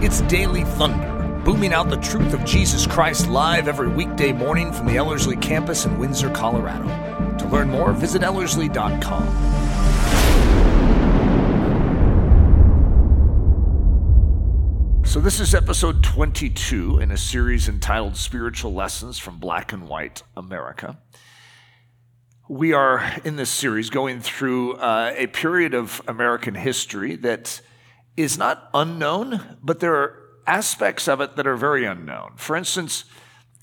It's Daily Thunder, booming out the truth of Jesus Christ live every weekday morning from the Ellerslie campus in Windsor, Colorado. To learn more, visit Ellerslie.com. So, this is episode 22 in a series entitled Spiritual Lessons from Black and White America. We are in this series going through uh, a period of American history that is not unknown, but there are aspects of it that are very unknown. For instance,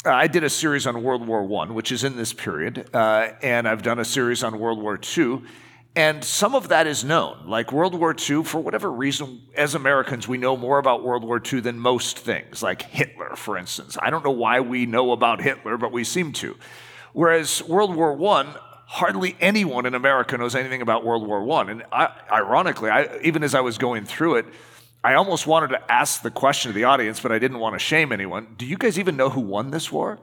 uh, I did a series on World War I, which is in this period, uh, and I've done a series on World War II. And some of that is known. Like World War II, for whatever reason, as Americans, we know more about World War II than most things, like Hitler, for instance. I don't know why we know about Hitler, but we seem to. Whereas World War I, hardly anyone in America knows anything about World War I. And I, ironically, I, even as I was going through it, I almost wanted to ask the question to the audience, but I didn't want to shame anyone. Do you guys even know who won this war?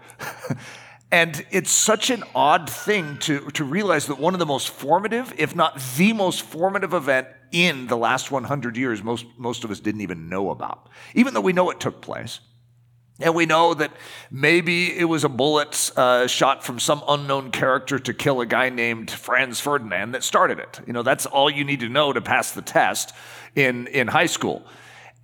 and it's such an odd thing to, to realize that one of the most formative, if not the most formative event in the last 100 years, most, most of us didn't even know about, even though we know it took place. And we know that maybe it was a bullet uh, shot from some unknown character to kill a guy named Franz Ferdinand that started it. You know, that's all you need to know to pass the test in, in high school.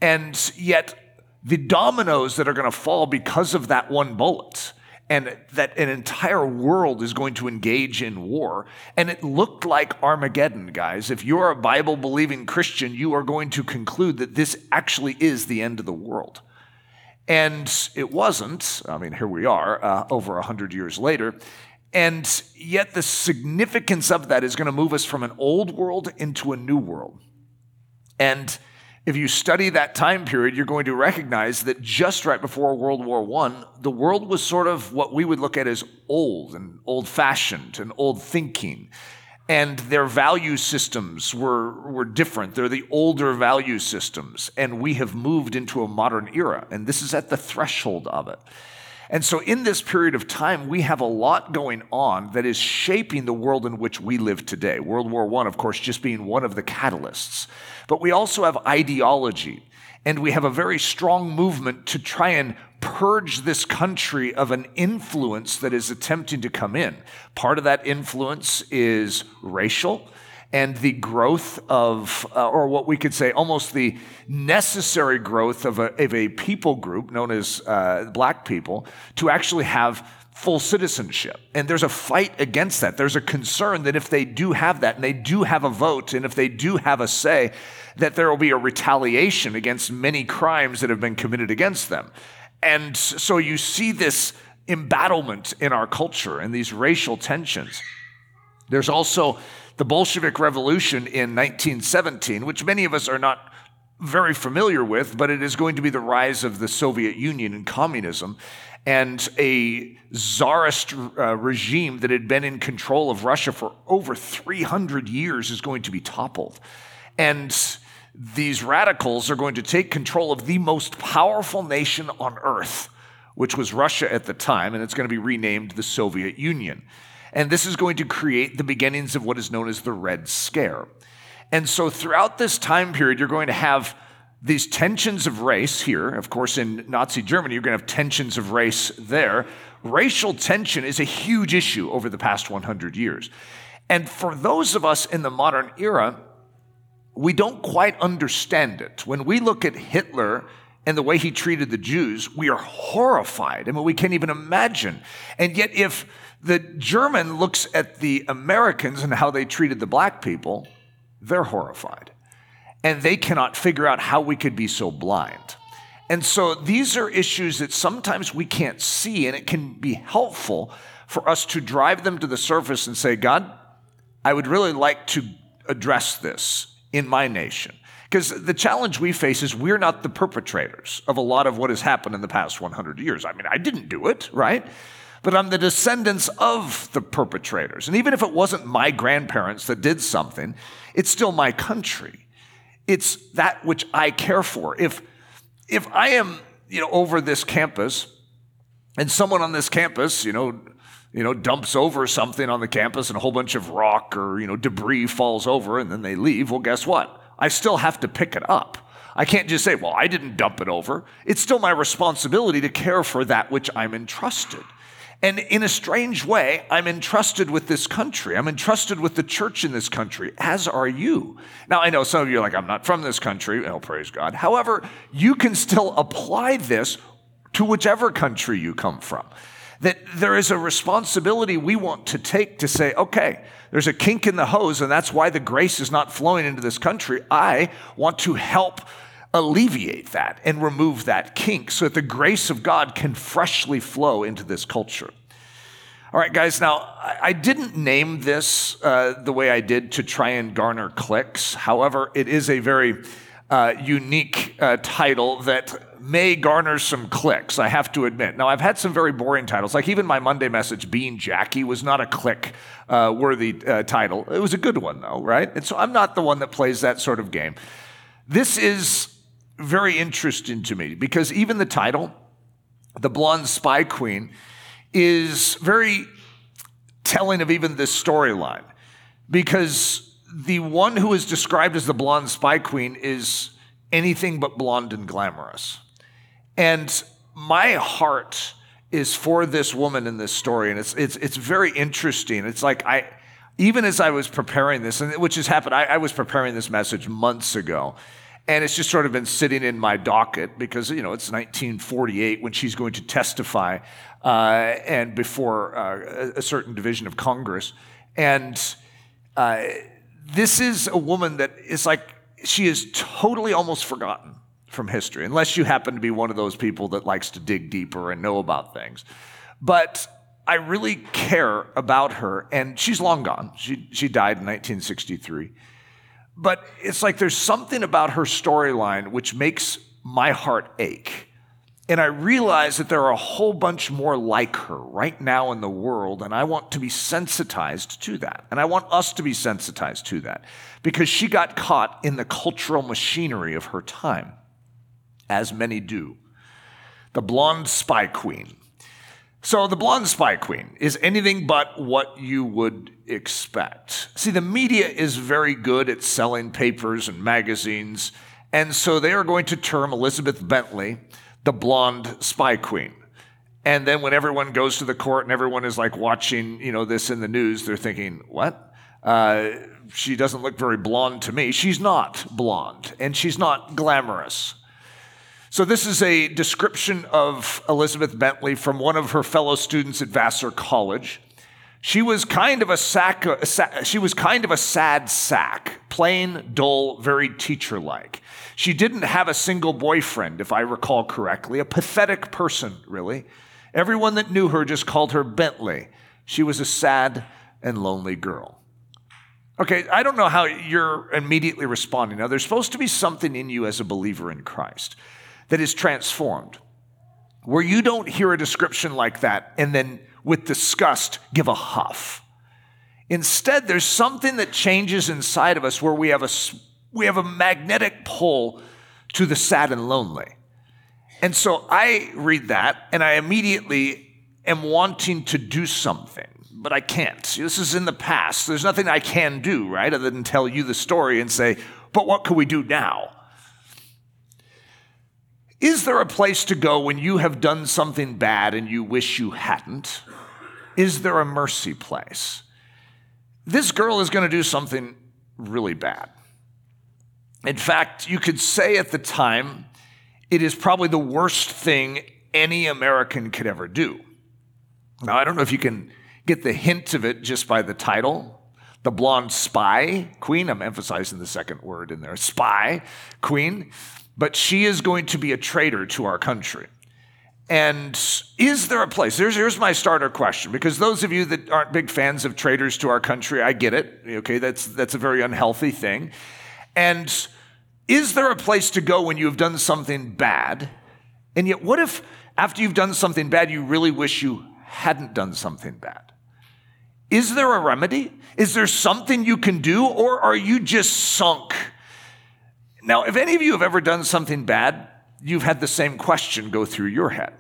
And yet, the dominoes that are going to fall because of that one bullet, and that an entire world is going to engage in war. And it looked like Armageddon, guys. If you're a Bible believing Christian, you are going to conclude that this actually is the end of the world. And it wasn't. I mean, here we are, uh, over 100 years later. And yet, the significance of that is going to move us from an old world into a new world. And if you study that time period, you're going to recognize that just right before World War I, the world was sort of what we would look at as old and old fashioned and old thinking and their value systems were, were different. They're the older value systems, and we have moved into a modern era, and this is at the threshold of it. And so, in this period of time, we have a lot going on that is shaping the world in which we live today. World War I, of course, just being one of the catalysts. But we also have ideology, and we have a very strong movement to try and purge this country of an influence that is attempting to come in. Part of that influence is racial and the growth of, uh, or what we could say, almost the necessary growth of a, of a people group known as uh, black people to actually have full citizenship. And there's a fight against that. There's a concern that if they do have that and they do have a vote and if they do have a say, that there will be a retaliation against many crimes that have been committed against them. And so you see this embattlement in our culture and these racial tensions. There's also the Bolshevik Revolution in 1917, which many of us are not very familiar with, but it is going to be the rise of the Soviet Union and communism. And a czarist uh, regime that had been in control of Russia for over 300 years is going to be toppled. And these radicals are going to take control of the most powerful nation on earth, which was Russia at the time, and it's going to be renamed the Soviet Union. And this is going to create the beginnings of what is known as the Red Scare. And so, throughout this time period, you're going to have these tensions of race here. Of course, in Nazi Germany, you're going to have tensions of race there. Racial tension is a huge issue over the past 100 years. And for those of us in the modern era, we don't quite understand it. When we look at Hitler and the way he treated the Jews, we are horrified. I mean, we can't even imagine. And yet, if the German looks at the Americans and how they treated the black people, they're horrified. And they cannot figure out how we could be so blind. And so these are issues that sometimes we can't see, and it can be helpful for us to drive them to the surface and say, God, I would really like to address this in my nation. Because the challenge we face is we're not the perpetrators of a lot of what has happened in the past 100 years. I mean, I didn't do it, right? But I'm the descendants of the perpetrators. And even if it wasn't my grandparents that did something, it's still my country. It's that which I care for. If, if I am, you know, over this campus and someone on this campus, you know, you know, dumps over something on the campus and a whole bunch of rock or, you know, debris falls over and then they leave, well, guess what? I still have to pick it up. I can't just say, well, I didn't dump it over. It's still my responsibility to care for that which I'm entrusted. And in a strange way, I'm entrusted with this country. I'm entrusted with the church in this country, as are you. Now, I know some of you are like, I'm not from this country. Oh, praise God. However, you can still apply this to whichever country you come from. That there is a responsibility we want to take to say, okay, there's a kink in the hose, and that's why the grace is not flowing into this country. I want to help alleviate that and remove that kink so that the grace of God can freshly flow into this culture. All right, guys, now I didn't name this uh, the way I did to try and garner clicks. However, it is a very uh, unique uh, title that may garner some clicks, I have to admit. Now, I've had some very boring titles, like even my Monday message, Being Jackie, was not a click uh, worthy uh, title. It was a good one, though, right? And so I'm not the one that plays that sort of game. This is very interesting to me because even the title, The Blonde Spy Queen, is very telling of even this storyline because the one who is described as the blonde spy queen is anything but blonde and glamorous. And my heart is for this woman in this story, and it's it's it's very interesting. It's like I even as I was preparing this, and which has happened, I, I was preparing this message months ago. And it's just sort of been sitting in my docket because, you know, it's 1948 when she's going to testify uh, and before uh, a certain division of Congress. And uh, this is a woman that is like, she is totally almost forgotten from history, unless you happen to be one of those people that likes to dig deeper and know about things. But I really care about her, and she's long gone. She, she died in 1963. But it's like there's something about her storyline which makes my heart ache. And I realize that there are a whole bunch more like her right now in the world, and I want to be sensitized to that. And I want us to be sensitized to that because she got caught in the cultural machinery of her time, as many do. The blonde spy queen. So, the blonde spy queen is anything but what you would expect. See, the media is very good at selling papers and magazines, and so they are going to term Elizabeth Bentley the blonde spy queen. And then when everyone goes to the court and everyone is like watching, you know, this in the news, they're thinking, what? Uh, she doesn't look very blonde to me. She's not blonde, and she's not glamorous. So, this is a description of Elizabeth Bentley from one of her fellow students at Vassar College. She was kind of a sack, she was kind of a sad sack, plain, dull, very teacher like. She didn't have a single boyfriend, if I recall correctly, a pathetic person, really. Everyone that knew her just called her Bentley. She was a sad and lonely girl. Okay, I don't know how you're immediately responding. Now, there's supposed to be something in you as a believer in Christ that is transformed, where you don't hear a description like that and then with disgust give a huff. Instead, there's something that changes inside of us where we have a, we have a magnetic pull to the sad and lonely. And so I read that and I immediately am wanting to do something, but I can't. This is in the past. There's nothing I can do, right, other than tell you the story and say, but what can we do now? Is there a place to go when you have done something bad and you wish you hadn't? Is there a mercy place? This girl is going to do something really bad. In fact, you could say at the time, it is probably the worst thing any American could ever do. Now, I don't know if you can get the hint of it just by the title. The blonde spy queen, I'm emphasizing the second word in there, spy queen but she is going to be a traitor to our country. And is there a place? Here's, here's my starter question, because those of you that aren't big fans of traitors to our country, I get it. Okay, that's, that's a very unhealthy thing. And is there a place to go when you have done something bad? And yet, what if after you've done something bad, you really wish you hadn't done something bad? Is there a remedy? Is there something you can do, or are you just sunk now, if any of you have ever done something bad, you've had the same question go through your head.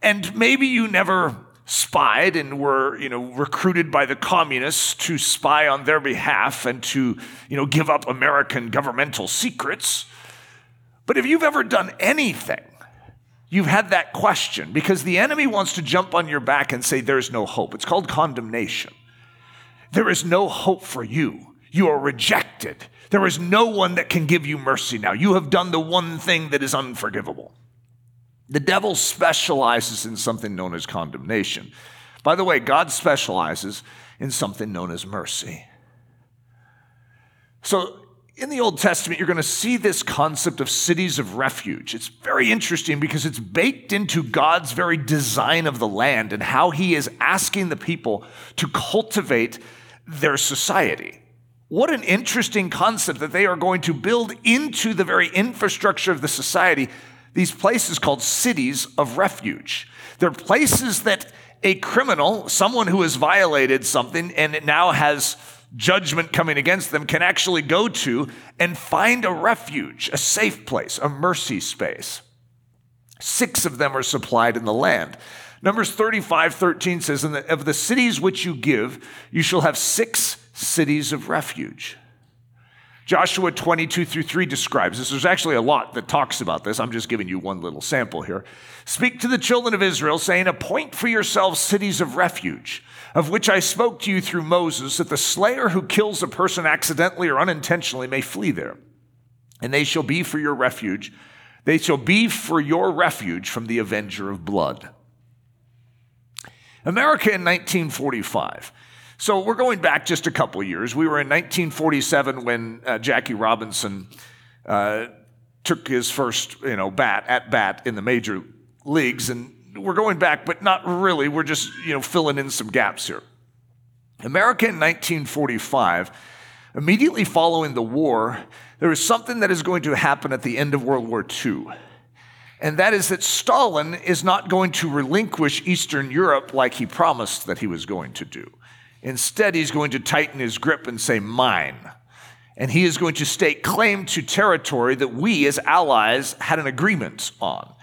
And maybe you never spied and were, you know, recruited by the communists to spy on their behalf and to, you know, give up American governmental secrets. But if you've ever done anything, you've had that question because the enemy wants to jump on your back and say, There's no hope. It's called condemnation. There is no hope for you. You are rejected. There is no one that can give you mercy now. You have done the one thing that is unforgivable. The devil specializes in something known as condemnation. By the way, God specializes in something known as mercy. So, in the Old Testament, you're going to see this concept of cities of refuge. It's very interesting because it's baked into God's very design of the land and how He is asking the people to cultivate their society. What an interesting concept that they are going to build into the very infrastructure of the society these places called cities of refuge. They're places that a criminal, someone who has violated something and now has judgment coming against them, can actually go to and find a refuge, a safe place, a mercy space. Six of them are supplied in the land. Numbers 35 13 says, Of the cities which you give, you shall have six cities of refuge. Joshua 22 through 3 describes this. There's actually a lot that talks about this. I'm just giving you one little sample here. Speak to the children of Israel, saying, Appoint for yourselves cities of refuge, of which I spoke to you through Moses, that the slayer who kills a person accidentally or unintentionally may flee there. And they shall be for your refuge. They shall be for your refuge from the avenger of blood. America in 1945 so we're going back just a couple years. We were in 1947 when uh, Jackie Robinson uh, took his first, you know, bat at bat in the major leagues, and we're going back, but not really. We're just, you know, filling in some gaps here. America in 1945, immediately following the war, there is something that is going to happen at the end of World War II. And that is that Stalin is not going to relinquish Eastern Europe like he promised that he was going to do. Instead, he's going to tighten his grip and say, Mine. And he is going to stake claim to territory that we as allies had an agreement on.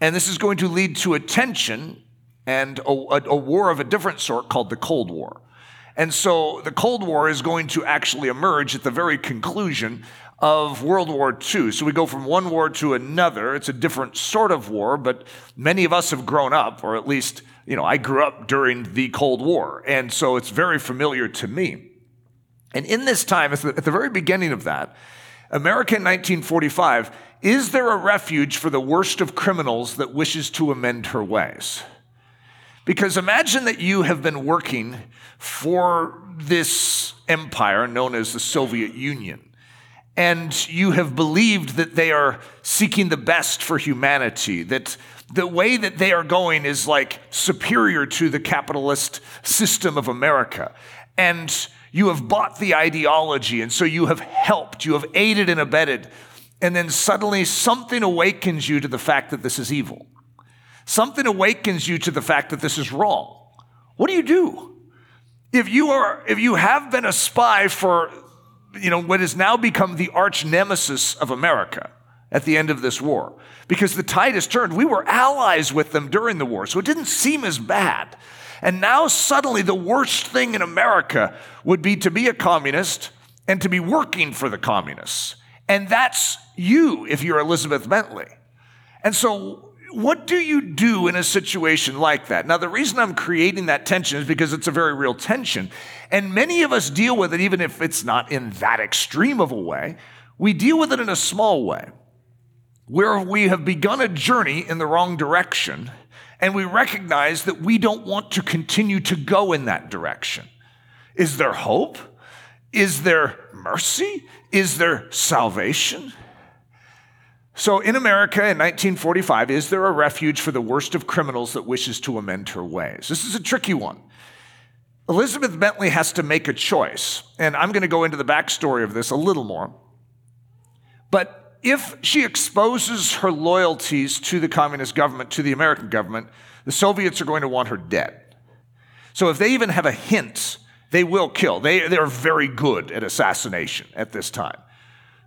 And this is going to lead to a tension and a, a, a, war of a different sort called the Cold War. And so the Cold War is going to actually emerge at the very conclusion of World War II. So we go from one war to another. It's a different sort of war, but many of us have grown up, or at least you know, I grew up during the Cold War, and so it's very familiar to me. And in this time, at the, very beginning of that, America in 1945, is there a refuge for the worst of criminals that wishes to amend her ways? Because imagine that you have been working for this empire known as the Soviet Union and you have believed that they are seeking the best for humanity, that the way that they are going is like superior to the capitalist system of America. And you have bought the ideology, and so you have helped, you have aided and abetted. And then suddenly something awakens you to the fact that this is evil. Something awakens you to the fact that this is wrong. What do you do? If you are, if you have been a spy for you know, what has now become the arch nemesis of America at the end of this war. Because the tide has turned. We were allies with them during the war, so it didn't seem as bad. And now suddenly the worst thing in America would be to be a communist and to be working for the communists. And that's you if you're Elizabeth Bentley. And so what do you do in a situation like that? Now, the reason I'm creating that tension is because it's a very real tension. And many of us deal with it, even if it's not in that extreme of a way. We deal with it in a small way, where we have begun a journey in the wrong direction, and we recognize that we don't want to continue to go in that direction. Is there hope? Is there mercy? Is there salvation? So, in America in 1945, is there a refuge for the worst of criminals that wishes to amend her ways? This is a tricky one. Elizabeth Bentley has to make a choice, and I'm going to go into the backstory of this a little more. But if she exposes her loyalties to the communist government, to the American government, the Soviets are going to want her dead. So, if they even have a hint, they will kill. They, they're very good at assassination at this time.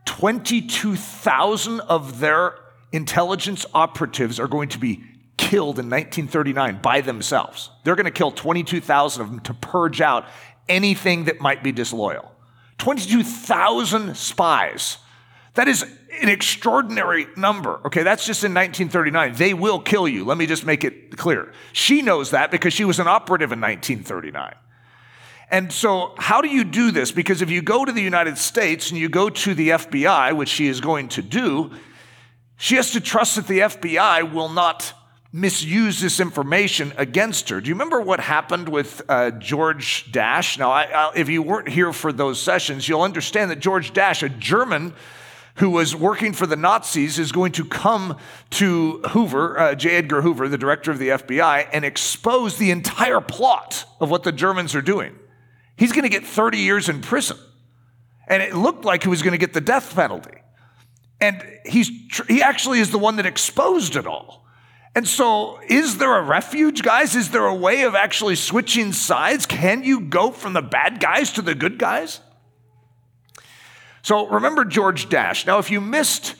22,000 of their intelligence operatives are going to be killed in 1939 by themselves. They're going to kill 22,000 of them to purge out anything that might be disloyal. 22,000 spies That is an extraordinary number. Okay, that's just in 1939. They will kill you. Let me just make it clear. She knows that because she was an operative in 1939. And so, how do you do this? Because if you go to the United States and you go to the FBI, which she is going to do, she has to trust that the FBI will not misuse this information against her. Do you remember what happened with uh, George Dasch? Now, I, I, if you weren't here for those sessions, you'll understand that George Dasch, a German who was working for the Nazis, is going to come to Hoover, uh, J. Edgar Hoover, the director of the FBI, and expose the entire plot of what the Germans are doing. He's going to get 30 years in prison. And it looked like he was going to get the death penalty. And he's, he actually is the one that exposed it all. And so, is there a refuge, guys? Is there a way of actually switching sides? Can you go from the bad guys to the good guys? So, remember George Dasch. Now, if you missed,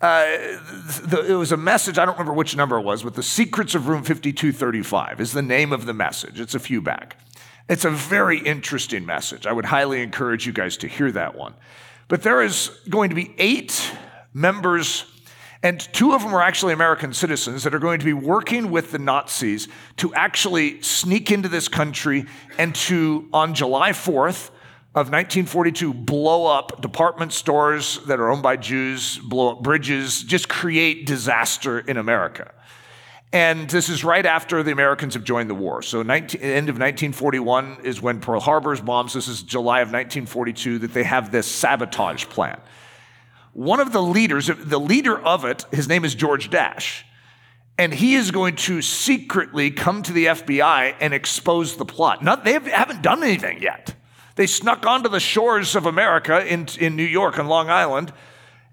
uh, the, it was a message, I don't remember which number it was, but The Secrets of Room 5235 is the name of the message. It's a few back. It's a very interesting message. I would highly encourage you guys to hear that one. But there is going to be eight members, and two of them are actually American citizens that are going to be working with the Nazis to actually sneak into this country and to, on July 4th, of 1942 blow up department stores that are owned by Jews, blow up bridges, just create disaster in America. And this is right after the Americans have joined the war. So, 19, end of 1941 is when Pearl Harbor's is bombed. This is July of 1942 that they have this sabotage plan. One of the leaders, the leader of it, his name is George Dasch. And he is going to secretly come to the FBI and expose the plot. Not, they haven't done anything yet. They snuck onto the shores of America in, in New York and Long Island,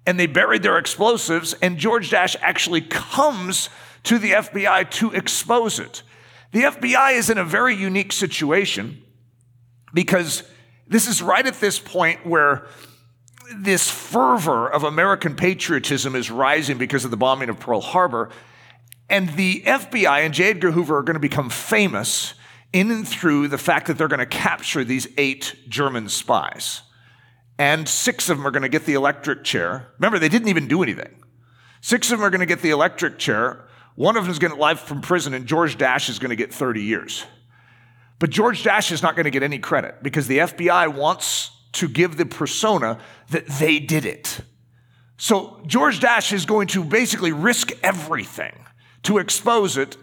and they buried their explosives. And George Dasch actually comes to the FBI to expose it. The FBI is in a very unique situation because this is right at this point where this fervor of American patriotism is rising because of the bombing of Pearl Harbor. And the FBI and J. Edgar Hoover are going to become famous in and through the fact that they're going to capture these eight German spies. And six of them are going to get the electric chair. Remember, they didn't even do anything. Six of them are going to get the electric chair one of them is going to live from prison, and George Dasch is going to get 30 years. But George Dasch is not going to get any credit because the FBI wants to give the persona that they did it. So George Dasch is going to basically risk everything to expose it,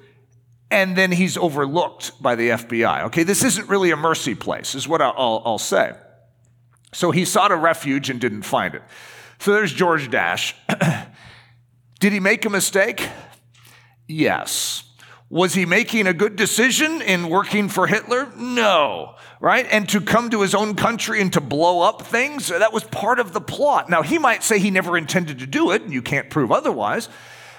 and then he's overlooked by the FBI. Okay, this isn't really a mercy place, is what I'll, I'll say. So he sought a refuge and didn't find it. So there's George Dasch. Did he make a mistake? Yes. Was he making a good decision in working for Hitler? No. Right? And to come to his own country and to blow up things, that was part of the plot. Now, he might say he never intended to do it, and you can't prove otherwise,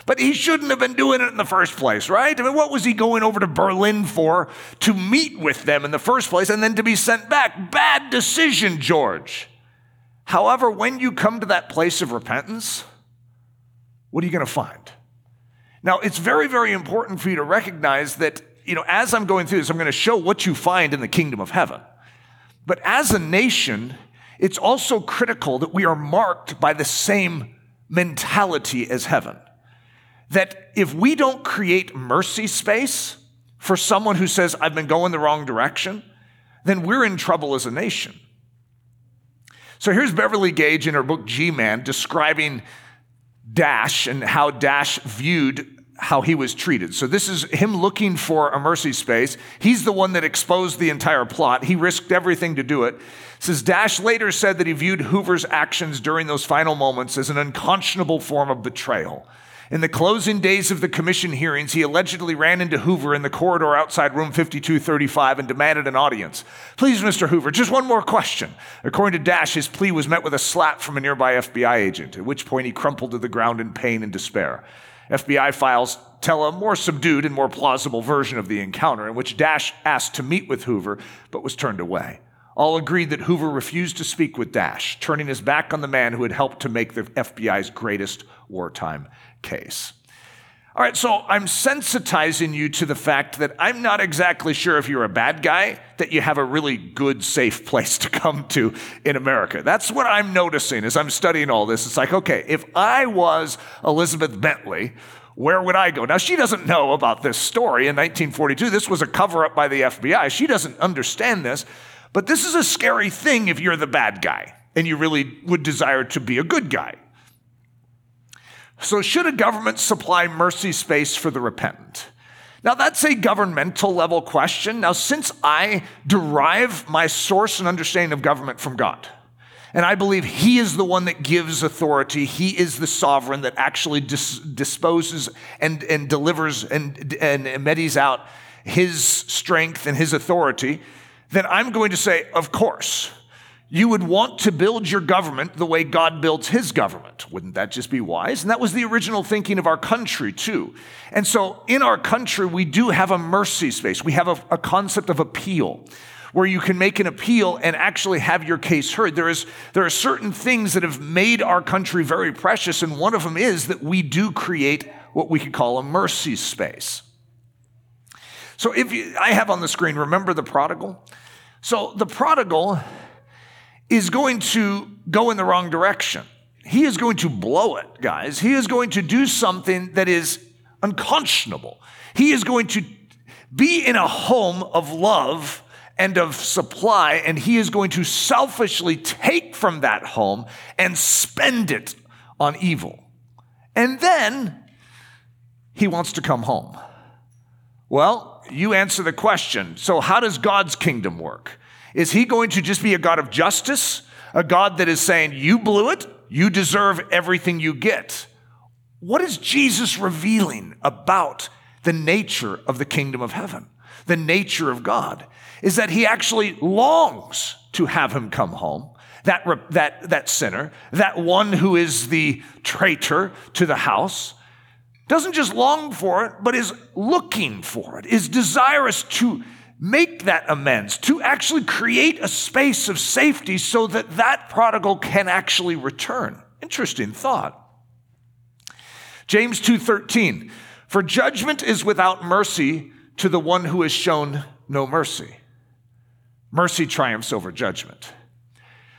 but he shouldn't have been doing it in the first place, right? I mean, what was he going over to Berlin for? To meet with them in the first place and then to be sent back? Bad decision, George. However, when you come to that place of repentance, what are you going to find? Now, it's very, very important for you to recognize that, you know, as I'm going through this, I'm going to show what you find in the kingdom of heaven. But as a nation, it's also critical that we are marked by the same mentality as heaven. That if we don't create mercy space for someone who says, I've been going the wrong direction, then we're in trouble as a nation. So here's Beverly Gage in her book G Man describing Dasch and how Dasch viewed how he was treated. So this is him looking for a mercy space. He's the one that exposed the entire plot. He risked everything to do it. it says Dasch later said that he viewed Hoover's actions during those final moments as an unconscionable form of betrayal. In the closing days of the commission hearings, he allegedly ran into Hoover in the corridor outside room 5235 and demanded an audience. Please, Mr. Hoover, just one more question. According to Dasch, his plea was met with a slap from a nearby FBI agent, at which point he crumpled to the ground in pain and despair. FBI files tell a more subdued and more plausible version of the encounter, in which Dasch asked to meet with Hoover but was turned away. All agreed that Hoover refused to speak with Dasch, turning his back on the man who had helped to make the FBI's greatest wartime case. All right, so I'm sensitizing you to the fact that I'm not exactly sure if you're a bad guy, that you have a really good, safe place to come to in America. That's what I'm noticing as I'm studying all this. It's like, okay, if I was Elizabeth Bentley, where would I go? Now, she doesn't know about this story in 1942. This was a cover up by the FBI. She doesn't understand this, but this is a scary thing if you're the bad guy and you really would desire to be a good guy. So, should a government supply mercy space for the repentant? Now, that's a governmental level question. Now, since I derive my source and understanding of government from God, and I believe He is the one that gives authority, He is the sovereign that actually dis- disposes and, and delivers and, and out His strength and His authority, then I'm going to say, of course you would want to build your government the way God builds his government. Wouldn't that just be wise? And that was the original thinking of our country, too. And so in our country, we do have a mercy space. We have a, a concept of appeal where you can make an appeal and actually have your case heard. There, is, there are certain things that have made our country very precious, and one of them is that we do create what we could call a mercy space. So if you, I have on the screen, remember the prodigal? So the prodigal is going to go in the wrong direction. He is going to blow it, guys. He is going to do something that is unconscionable. He is going to be in a home of love and of supply, and he is going to selfishly take from that home and spend it on evil. And then he wants to come home. Well, you answer the question. So, how does God's kingdom work? Is he going to just be a God of justice? A God that is saying, you blew it, you deserve everything you get? What is Jesus revealing about the nature of the kingdom of heaven? The nature of God is that he actually longs to have him come home. That, that, that sinner, that one who is the traitor to the house, doesn't just long for it, but is looking for it, is desirous to make that amends, to actually create a space of safety so that that prodigal can actually return. Interesting thought. James 2:13 For judgment is without mercy to the one who has shown no mercy. Mercy triumphs over judgment.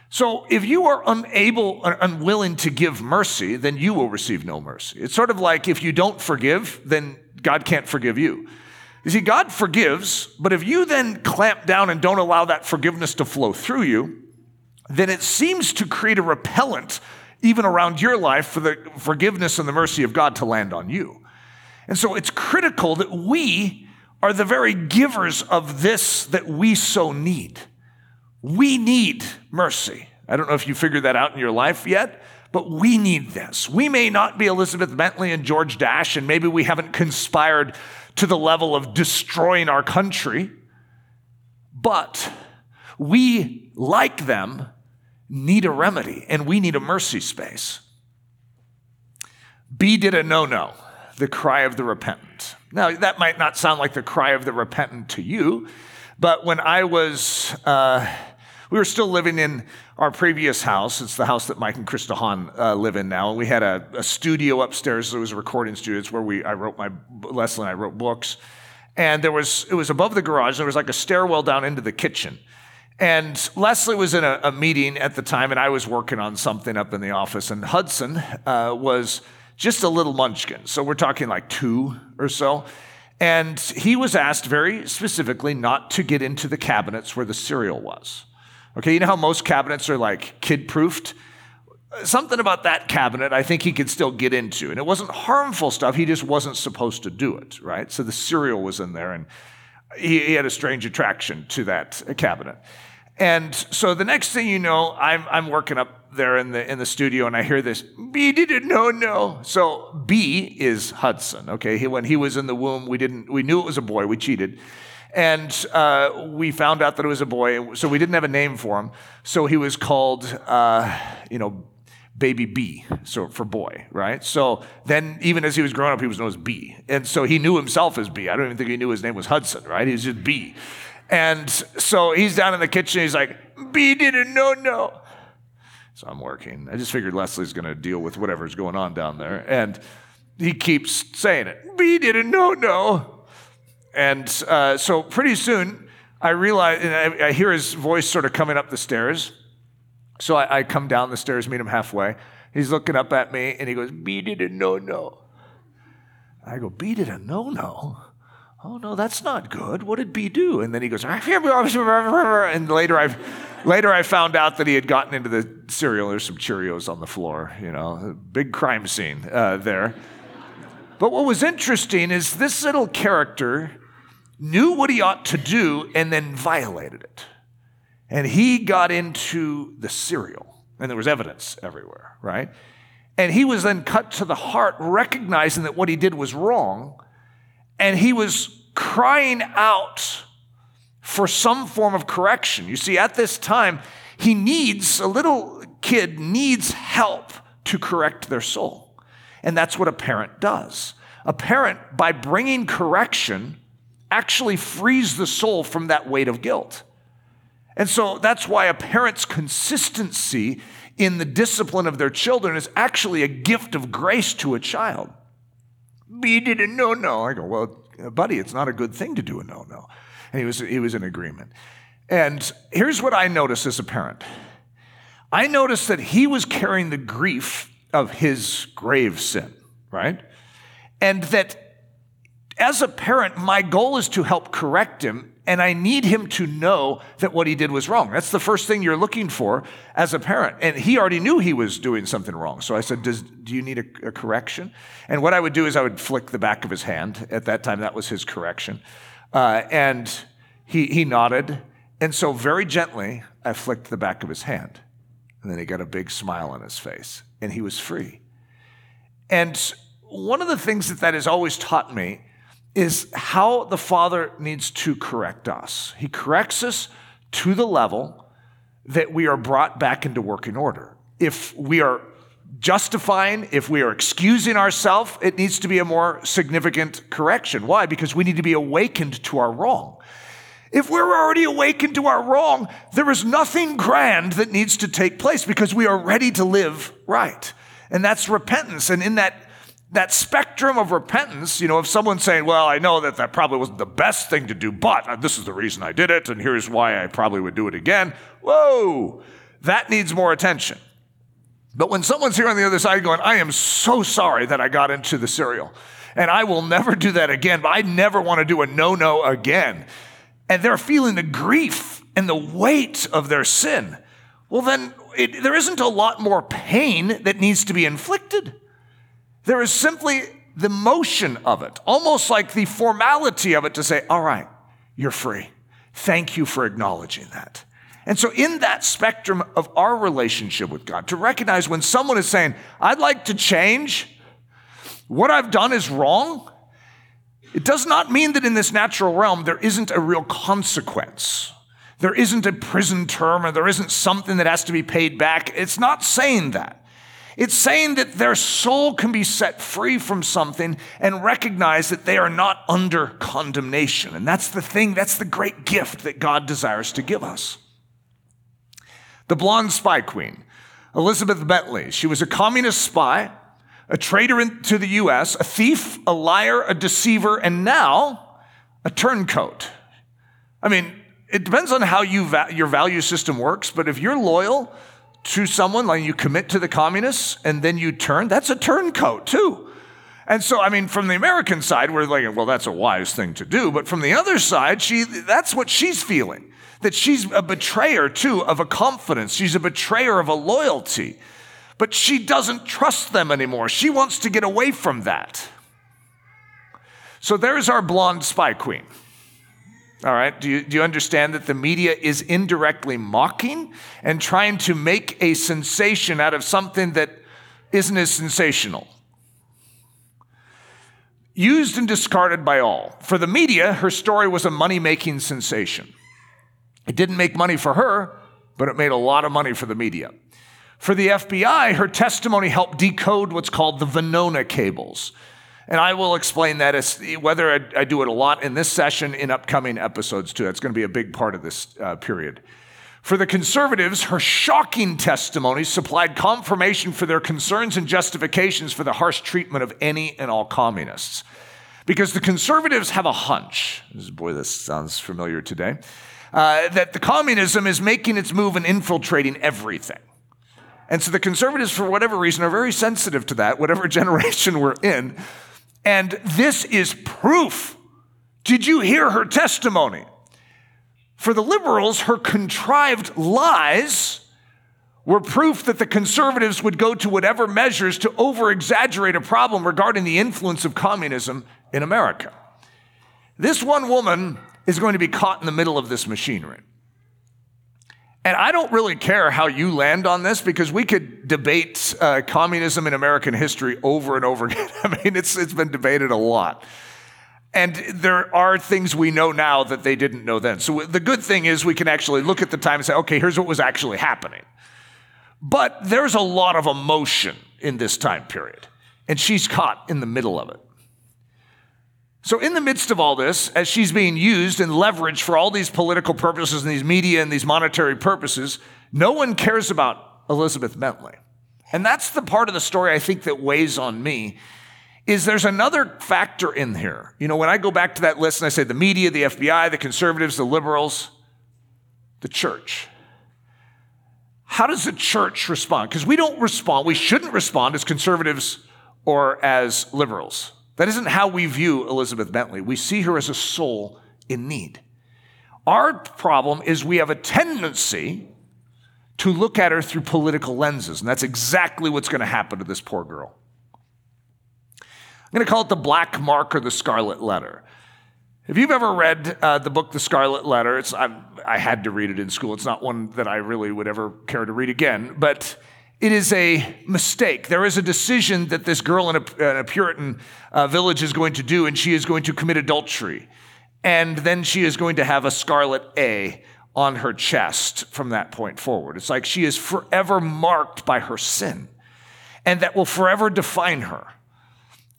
So if you are unable or unwilling to give mercy, then you will receive no mercy. It's sort of like if you don't forgive, then God can't forgive you. You see, God forgives, but if you then clamp down and don't allow that forgiveness to flow through you, then it seems to create a repellent even around your life for the forgiveness and the mercy of God to land on you. And so it's critical that we are the very givers of this that we so need. We need mercy. I don't know if you figured that out in your life yet, but we need this. We may not be Elizabeth Bentley and George Dasch, and maybe we haven't conspired to the level of destroying our country, but we, like them, need a remedy and we need a mercy space. B did a no no, the cry of the repentant. Now, that might not sound like the cry of the repentant to you, but when I was, uh, we were still living in our previous house. It's the house that Mike and Krista Hahn uh, live in now. We had a, a studio upstairs. It was a recording studio. It's where we, I wrote my, Leslie and I wrote books. And there was, it was above the garage. There was like a stairwell down into the kitchen. And Leslie was in a, a meeting at the time, and I was working on something up in the office. And Hudson uh, was just a little munchkin. So we're talking like two or so. And he was asked very specifically not to get into the cabinets where the cereal was. Okay, you know how most cabinets are like kid proofed? Something about that cabinet I think he could still get into. And it wasn't harmful stuff, he just wasn't supposed to do it, right? So the cereal was in there, and he, he had a strange attraction to that cabinet. And so the next thing you know, I'm, I'm working up there in the, in the studio and I hear this, B didn't know, no. So B is Hudson, okay? He, when he was in the womb, we didn't, we knew it was a boy, we cheated. And uh, we found out that it was a boy, so we didn't have a name for him. So he was called, uh, you know, baby B, so for boy, right? So then, even as he was growing up, he was known as B. And so he knew himself as B. I don't even think he knew his name was Hudson, right? He was just B. And so he's down in the kitchen, he's like, B didn't know, no. So I'm working. I just figured Leslie's going to deal with whatever's going on down there. And he keeps saying it. B didn't know, no. And uh, so pretty soon, I realize, I, I, hear his voice sort of coming up the stairs. So I, I, come down the stairs, meet him halfway. He's looking up at me, and he goes, B didn't know, no. I go, B did a no no. Oh no, that's not good. What did B do? And then he goes, and later I, later I found out that he had gotten into the cereal. There's some Cheerios on the floor, you know, big crime scene uh, there. But what was interesting is this little character knew what he ought to do and then violated it. And he got into the cereal, and there was evidence everywhere, right? And he was then cut to the heart, recognizing that what he did was wrong. And he was crying out for some form of correction. You see, at this time, he needs, a little kid needs help to correct their soul. And that's what a parent does. A parent, by bringing correction, actually frees the soul from that weight of guilt. And so that's why a parent's consistency in the discipline of their children is actually a gift of grace to a child. He didn't know no. I go, well, buddy, it's not a good thing to do a no no. And he was, he was in agreement. And here's what I noticed as a parent I noticed that he was carrying the grief of his grave sin, right? And that as a parent, my goal is to help correct him and I need him to know that what he did was wrong. That's the first thing you're looking for as a parent. And he already knew he was doing something wrong. So I said, Do you need a, a, correction? And what I would do is I would flick the back of his hand. At that time, that was his correction. Uh, and he, he nodded. And so, very gently, I flicked the back of his hand. And then he got a big smile on his face, and he was free. And one of the things that that has always taught me is how the Father needs to correct us. He corrects us to the level that we are brought back into working order. If we are justifying, if we are excusing ourselves, it needs to be a more significant correction. Why? Because we need to be awakened to our wrong. If we're already awakened to our wrong, there is nothing grand that needs to take place because we are ready to live right. And that's repentance. And in that that spectrum of repentance, you know, if someone's saying, well, I know that that probably wasn't the best thing to do, but uh, this is the reason I did it, and here's why I probably would do it again. Whoa, that needs more attention. But when someone's here on the other side going, I am so sorry that I got into the cereal, and I will never do that again, but I never want to do a no no again, and they're feeling the grief and the weight of their sin, well, then it, there isn't a lot more pain that needs to be inflicted. There is simply the motion of it, almost like the formality of it to say, all right, you're free. Thank you for acknowledging that. And so, in that spectrum of our relationship with God, to recognize when someone is saying, I'd like to change, what I've done is wrong, it does not mean that in this natural realm there isn't a real consequence. There isn't a prison term or there isn't something that has to be paid back. It's not saying that. It's saying that their soul can be set free from something and recognize that they are not under condemnation. And that's the thing, that's the great gift that God desires to give us. The blonde spy queen, Elizabeth Bentley, she was a communist spy, a traitor to the US, a thief, a liar, a deceiver, and now a turncoat. I mean, it depends on how you va- your value system works, but if you're loyal, to someone, like you commit to the communists and then you turn, that's a turncoat too. And so, I mean, from the American side, we're like, well, that's a wise thing to do. But from the other side, she, that's what she's feeling. That she's a betrayer too of a confidence. She's a betrayer of a loyalty. But she doesn't trust them anymore. She wants to get away from that. So there's our blonde spy queen. All right, do you, do you understand that the media is indirectly mocking and trying to make a sensation out of something that isn't as sensational? Used and discarded by all. For the media, her story was a money making sensation. It didn't make money for her, but it made a lot of money for the media. For the FBI, her testimony helped decode what's called the Venona cables. And I will explain that as whether I, I, do it a lot in this session, in upcoming episodes too. That's going to be a big part of this uh, period. For the conservatives, her shocking testimony supplied confirmation for their concerns and justifications for the harsh treatment of any and all communists. Because the conservatives have a hunch, boy, this sounds familiar today, uh, that the communism is making its move and infiltrating everything. And so the conservatives, for whatever reason, are very sensitive to that, whatever generation we're in. And this is proof. Did you hear her testimony? For the liberals, her contrived lies were proof that the conservatives would go to whatever measures to over exaggerate a problem regarding the influence of communism in America. This one woman is going to be caught in the middle of this machinery. And I don't really care how you land on this because we could debate uh, communism in American history over and over again. I mean, it's, it's been debated a lot. And there are things we know now that they didn't know then. So the good thing is we can actually look at the time and say, okay, here's what was actually happening. But there's a lot of emotion in this time period, and she's caught in the middle of it. So, in the midst of all this, as she's being used and leveraged for all these political purposes and these media and these monetary purposes, no one cares about Elizabeth Bentley. And that's the part of the story I think that weighs on me is there's another factor in here. You know, when I go back to that list and I say the media, the FBI, the conservatives, the liberals, the church. How does the church respond? Because we don't respond, we shouldn't respond as conservatives or as liberals. That isn't how we view Elizabeth Bentley. We see her as a soul in need. Our problem is we have a tendency to look at her through political lenses, and that's exactly what's going to happen to this poor girl. I'm going to call it the black mark or the scarlet letter. If you've ever read uh, the book The Scarlet Letter, it's, I, I had to read it in school. It's not one that I really would ever care to read again, but it is a mistake. There is a decision that this girl in a, in a Puritan uh, village is going to do, and she is going to commit adultery. And then she is going to have a scarlet A on her chest from that point forward. It's like she is forever marked by her sin, and that will forever define her.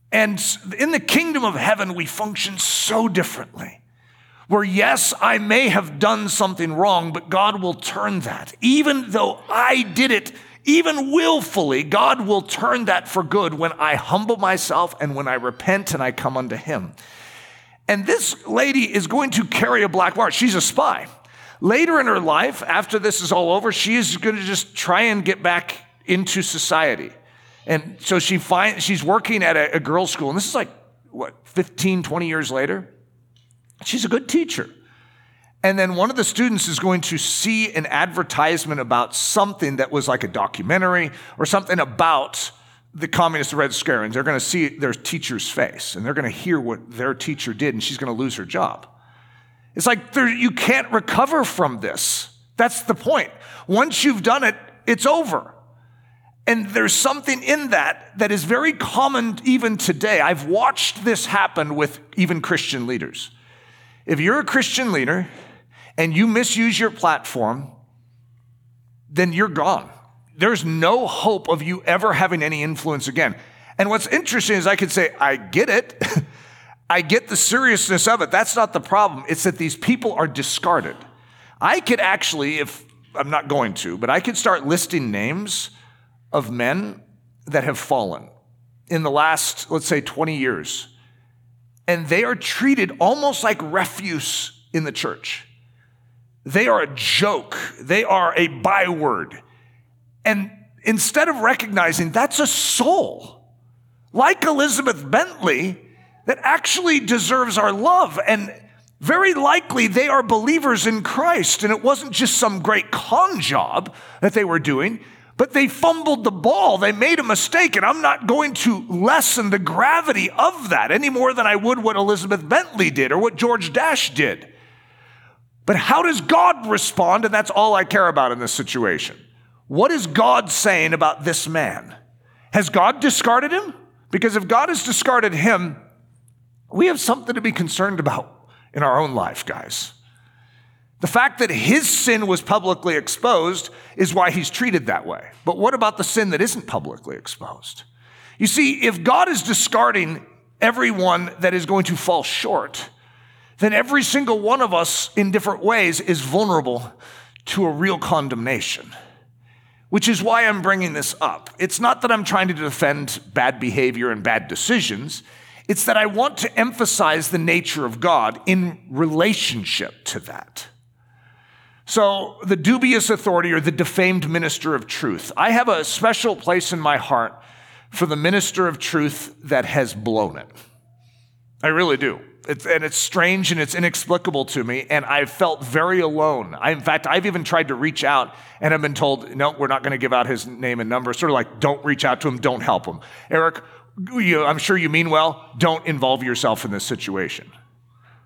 And in the kingdom of heaven, we function so differently. Where, yes, I may have done something wrong, but God will turn that. Even though I did it, even willfully, God will turn that for good when I humble myself and when I repent and I come unto Him. And this lady is going to carry a black mark. She's a spy. Later in her life, after this is all over, she is going to just try and get back into society. And so she finds she's working at a, a girls' school, and this is like, what, 15, 20 years later? She's a good teacher. And then one of the students is going to see an advertisement about something that was like a documentary or something about the communist Red Scare, and they're going to see their teacher's face, and they're going to hear what their teacher did, and she's going to lose her job. It's like you can't recover from this. That's the point. Once you've done it, it's over. And there's something in that that is very common even today. I've watched this happen with even Christian leaders. If you're a Christian leader and you misuse your platform, then you're gone. There's no hope of you ever having any influence again. And what's interesting is I could say, I get it. I get the seriousness of it. That's not the problem. It's that these people are discarded. I could actually, if I'm not going to, but I could start listing names of men that have fallen in the last, let's say, 20 years. And they are treated almost like refuse in the church. They are a joke, they are a byword. And instead of recognizing that's a soul, like Elizabeth Bentley, that actually deserves our love. And very likely they are believers in Christ. And it wasn't just some great con job that they were doing. But they fumbled the ball. They made a mistake. And I'm not going to lessen the gravity of that any more than I would what Elizabeth Bentley did or what George Dasch did. But how does God respond? And that's all I care about in this situation. What is God saying about this man? Has God discarded him? Because if God has discarded him, we have something to be concerned about in our own life, guys. The fact that his sin was publicly exposed is why he's treated that way. But what about the sin that isn't publicly exposed? You see, if God is discarding everyone that is going to fall short, then every single one of us in different ways is vulnerable to a real condemnation, which is why I'm bringing this up. It's not that I'm trying to defend bad behavior and bad decisions, it's that I want to emphasize the nature of God in relationship to that. So, the dubious authority or the defamed minister of truth. I have a special place in my heart for the minister of truth that has blown it. I really do. It's, and it's strange and it's inexplicable to me, and I've felt very alone. I, in fact, I've even tried to reach out, and I've been told, no, we're not going to give out his name and number. Sort of like, don't reach out to him, don't help him. Eric, you, I'm sure you mean well, don't involve yourself in this situation.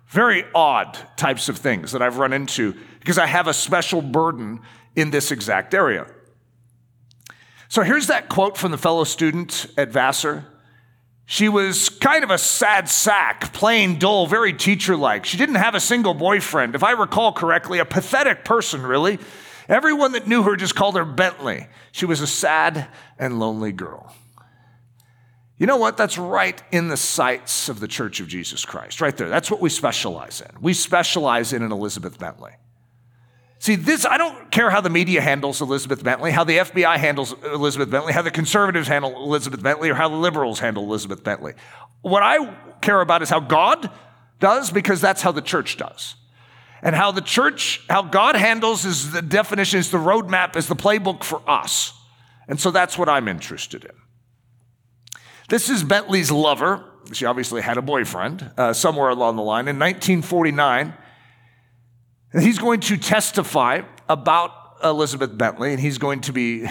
Very odd types of things that I've run into because I have a special burden in this exact area. So here's that quote from the fellow student at Vassar. She was kind of a sad sack, plain dull, very teacher like. She didn't have a single boyfriend. If I recall correctly, a pathetic person, really. Everyone that knew her just called her Bentley. She was a sad and lonely girl. You know what? That's right in the sights of the Church of Jesus Christ, right there. That's what we specialize in. We specialize in an Elizabeth Bentley. See, this, I don't care how the media handles Elizabeth Bentley, how the FBI handles Elizabeth Bentley, how the conservatives handle Elizabeth Bentley, or how the liberals handle Elizabeth Bentley. What I care about is how God does, because that's how the church does. And how the church, how God handles is the definition, is the roadmap, is the playbook for us. And so that's what I'm interested in. This is Bentley's lover. She obviously had a boyfriend uh, somewhere along the line. In 1949, he's going to testify about Elizabeth Bentley, and he's going to be.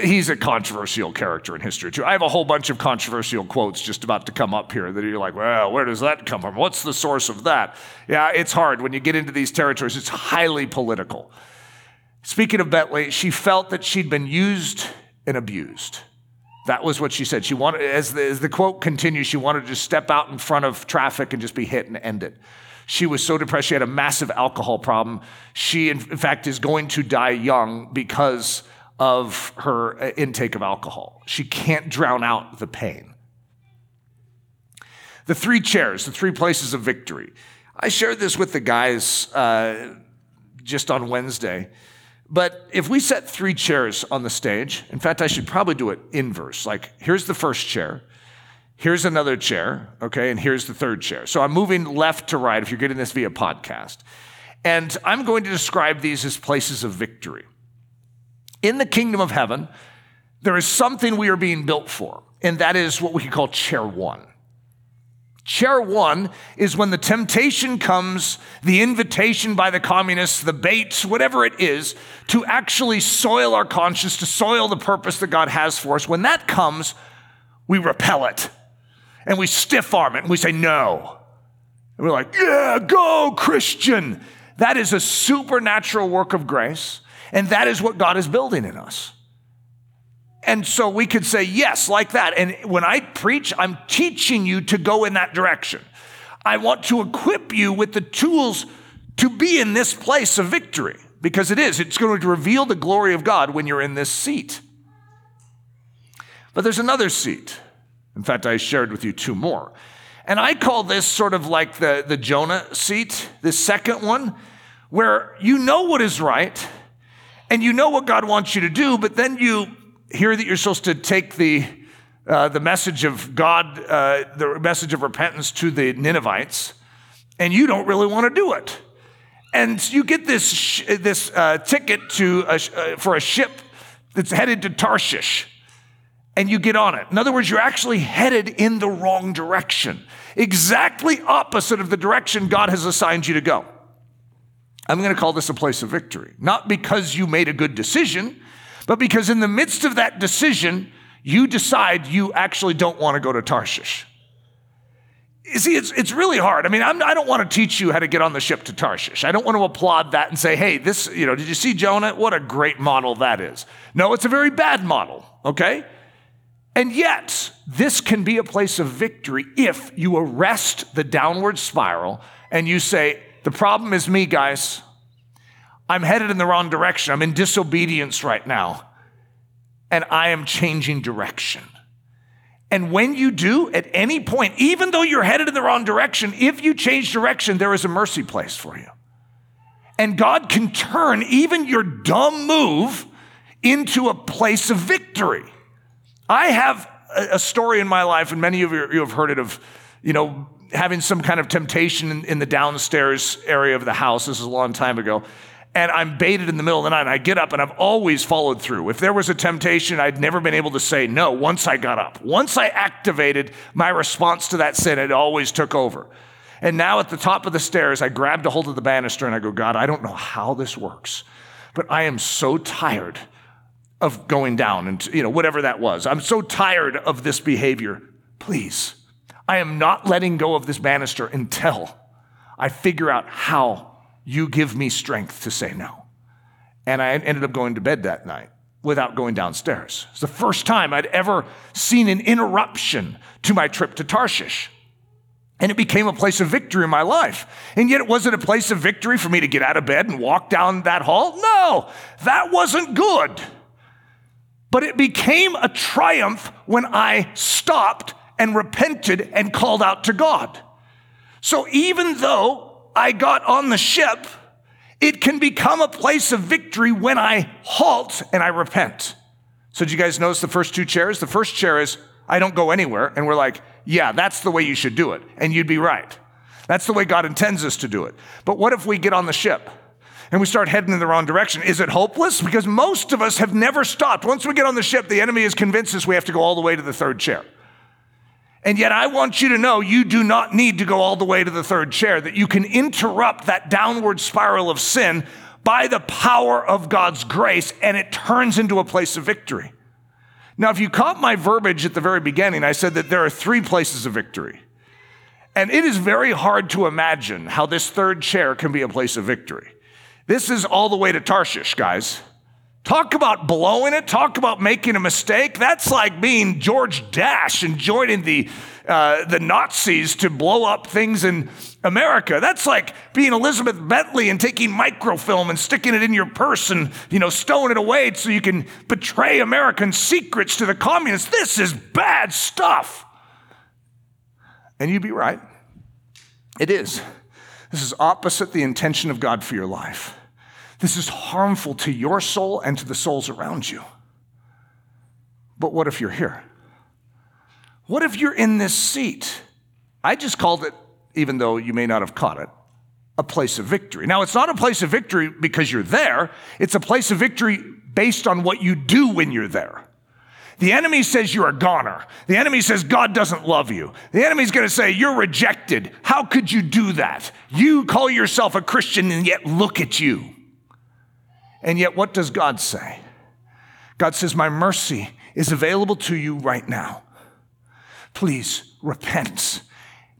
He's a controversial character in history, too. I have a whole bunch of controversial quotes just about to come up here that you're like, well, where does that come from? What's the source of that? Yeah, it's hard. When you get into these territories, it's highly political. Speaking of Bentley, she felt that she'd been used and abused. That was what she said. She wanted, as the, as the quote continues, she wanted to step out in front of traffic and just be hit and end it. She was so depressed. She had a massive alcohol problem. She, in fact, is going to die young because of her uh, intake of alcohol. She can't drown out the pain. The three chairs, the three places of victory. I shared this with the guys uh, just on Wednesday. But if we set three chairs on the stage, in fact, I should probably do it inverse. Like, here's the first chair, here's another chair, okay, and here's the third chair. So I'm moving left to right if you're getting this via podcast. And I'm going to describe these as places of victory. In the kingdom of heaven, there is something we are being built for, and that is what we could call chair one. Chair one is when the temptation comes, the invitation by the communists, the bait, whatever it is, to actually soil our conscience, to soil the purpose that God has for us. When that comes, we repel it and we stiff arm it and we say no. And we're like, yeah, go, Christian. That is a supernatural work of grace, and that is what God is building in us. And so we could say, yes, like that. And when I preach, I'm teaching you to go in that direction. I want to equip you with the tools to be in this place of victory because it is. It's going to reveal the glory of God when you're in this seat. But there's another seat. In fact, I shared with you two more. And I call this sort of like the, the Jonah seat, the second one, where you know what is right and you know what God wants you to do, but then you hear that you're supposed to take the, uh, the message of God, uh, the message of repentance to the Ninevites, and you don't really want to do it. And you get this, sh- this uh, ticket to a, uh, for a ship that's headed to Tarshish, and you get on it. In other words, you're actually headed in the wrong direction, exactly opposite of the direction God has assigned you to go. I'm going to call this a place of victory, not because you made a good decision but because in the midst of that decision, you decide you actually don't want to go to Tarshish. You see, it's, it's really hard. I mean, I'm, I do not want to teach you how to get on the ship to Tarshish. I don't want to applaud that and say, hey, this, you know, did you see Jonah? What a great model that is. No, it's a very bad model, okay? And yet, this can be a place of victory if you arrest the downward spiral and you say, the problem is me, guys. I'm headed in the wrong direction. I'm in disobedience right now. And I am changing direction. And when you do, at any point, even though you're headed in the wrong direction, if you change direction, there is a mercy place for you. And God can turn even your dumb move into a place of victory. I have a story in my life, and many of you have heard it of, you know, having some kind of temptation in, in, the downstairs area of the house. This is a long time ago. And I'm baited in the middle of the night, and I get up, and I've always followed through. If there was a temptation, I'd never been able to say no once I got up. Once I activated my response to that sin, it always took over. And now at the top of the stairs, I grabbed a hold of the banister and I go, God, I don't know how this works, but I am so tired of going down and, you know, whatever that was. I'm so tired of this behavior. Please I am not letting go of this banister until I figure out how you give me strength to say no. And I ended up going to bed that night without going downstairs. It's the first time I'd ever seen an interruption to my trip to Tarshish. And it became a place of victory in my life. And yet, it wasn't a place of victory for me to get out of bed and walk down that hall. No, that wasn't good. But it became a triumph when I stopped and repented and called out to God. So even though I got on the ship, it can become a place of victory when I halt and I repent. So, did you guys notice the first two chairs? The first chair is, I don't go anywhere. And we're like, yeah, that's the way you should do it. And you'd be right. That's the way God intends us to do it. But what if we get on the ship and we start heading in the wrong direction? Is it hopeless? Because most of us have never stopped. Once we get on the ship, the enemy has convinced us we have to go all the way to the third chair. And yet, I want you to know you do not need to go all the way to the third chair, that you can interrupt that downward spiral of sin by the power of God's grace, and it turns into a place of victory. Now, if you caught my verbiage at the very beginning, I said that there are three places of victory. And it is very hard to imagine how this third chair can be a place of victory. This is all the way to Tarshish, guys. Talk about blowing it. Talk about making a mistake. That's like being George Dasch and joining the, uh, the Nazis to blow up things in America. That's like being Elizabeth Bentley and taking microfilm and sticking it in your purse and, you know, stowing it away so you can betray American secrets to the communists. This is bad stuff. And you'd be right. It is. This is opposite the intention of God for your life. This is harmful to your soul and to the souls around you. But what if you're here? What if you're in this seat? I just called it, even though you may not have caught it, a place of victory. Now, it's not a place of victory because you're there, it's a place of victory based on what you do when you're there. The enemy says you're a goner. The enemy says God doesn't love you. The enemy's going to say you're rejected. How could you do that? You call yourself a Christian and yet look at you. And yet, what does God say? God says, My mercy is available to you right now. Please repent.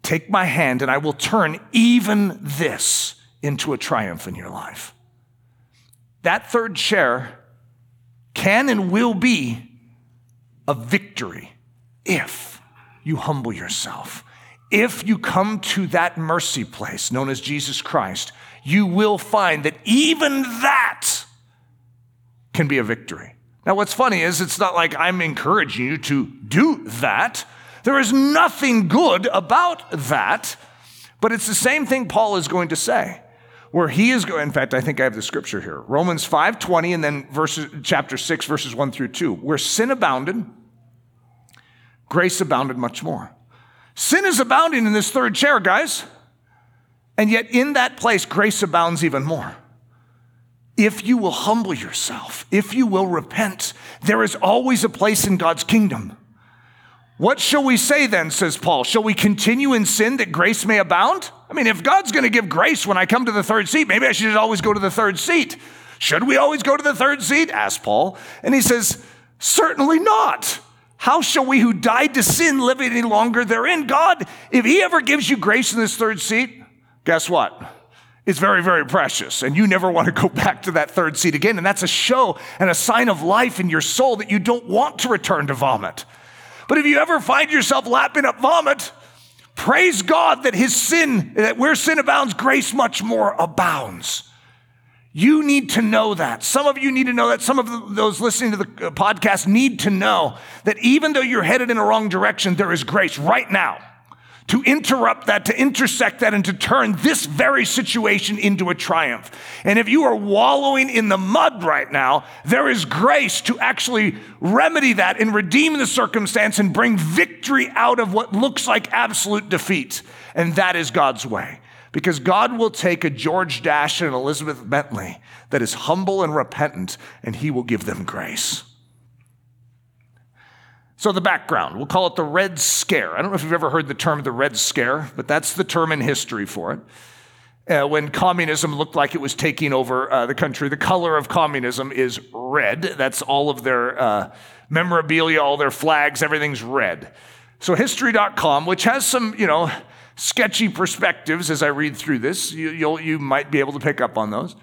Take my hand, and I will turn even this into a triumph in your life. That third chair can and will be victory if you humble yourself. If you come to that mercy place known as Jesus Christ, you will find that even that can be a victory. Now, what's funny is it's not like I'm encouraging you to do that. There is nothing good about that, but it's the same thing Paul is going to say. Where he is going, in fact, I think I have the scripture here. Romans 5:20 and then verses, chapter 6, verses 1 through 2. Where sin abounded, grace abounded much more. Sin is abounding in this third chair, guys. And yet, in that place, grace abounds even more if you will humble yourself, if you will repent, there is always a place in God's kingdom. What shall we say then, says Paul? Shall we continue in sin that grace may abound? I mean, if God's going to give grace when I come to the third seat, maybe I should always go to the third seat. Should we always go to the third seat? asked Paul. And he says, Certainly not. How shall we who died to sin live any longer therein? God, if he ever gives you grace in this third seat, guess what? It's very, very precious. And you never want to go back to that third seat again. And that's a show and a sign of life in your soul that you don't want to return to vomit. But if you ever find yourself lapping up vomit, praise God that his sin, that where sin abounds, grace much more abounds. You need to know that. Some of you need to know that. Some of those listening to the uh, podcast need to know that even though you're headed in a wrong direction, there is grace right now to interrupt that, to intersect that, and to turn this very situation into a triumph. And if you are wallowing in the mud right now, there is grace to actually remedy that and redeem the circumstance and bring victory out of what looks like absolute defeat. And that is God's way. Because God will take a George Dasch and Elizabeth Bentley that is humble and repentant, and He will give them grace. So, the background, we'll call it the Red Scare. I don't know if you've ever heard the term the Red Scare, but that's the term in history for it. Uh, when communism looked like it was taking over uh, the country, the color of communism is red. That's all of their uh, memorabilia, all their flags, everything's red. So, history.com, which has some, you know, sketchy perspectives as I read through this, you, you might be able to pick up on those.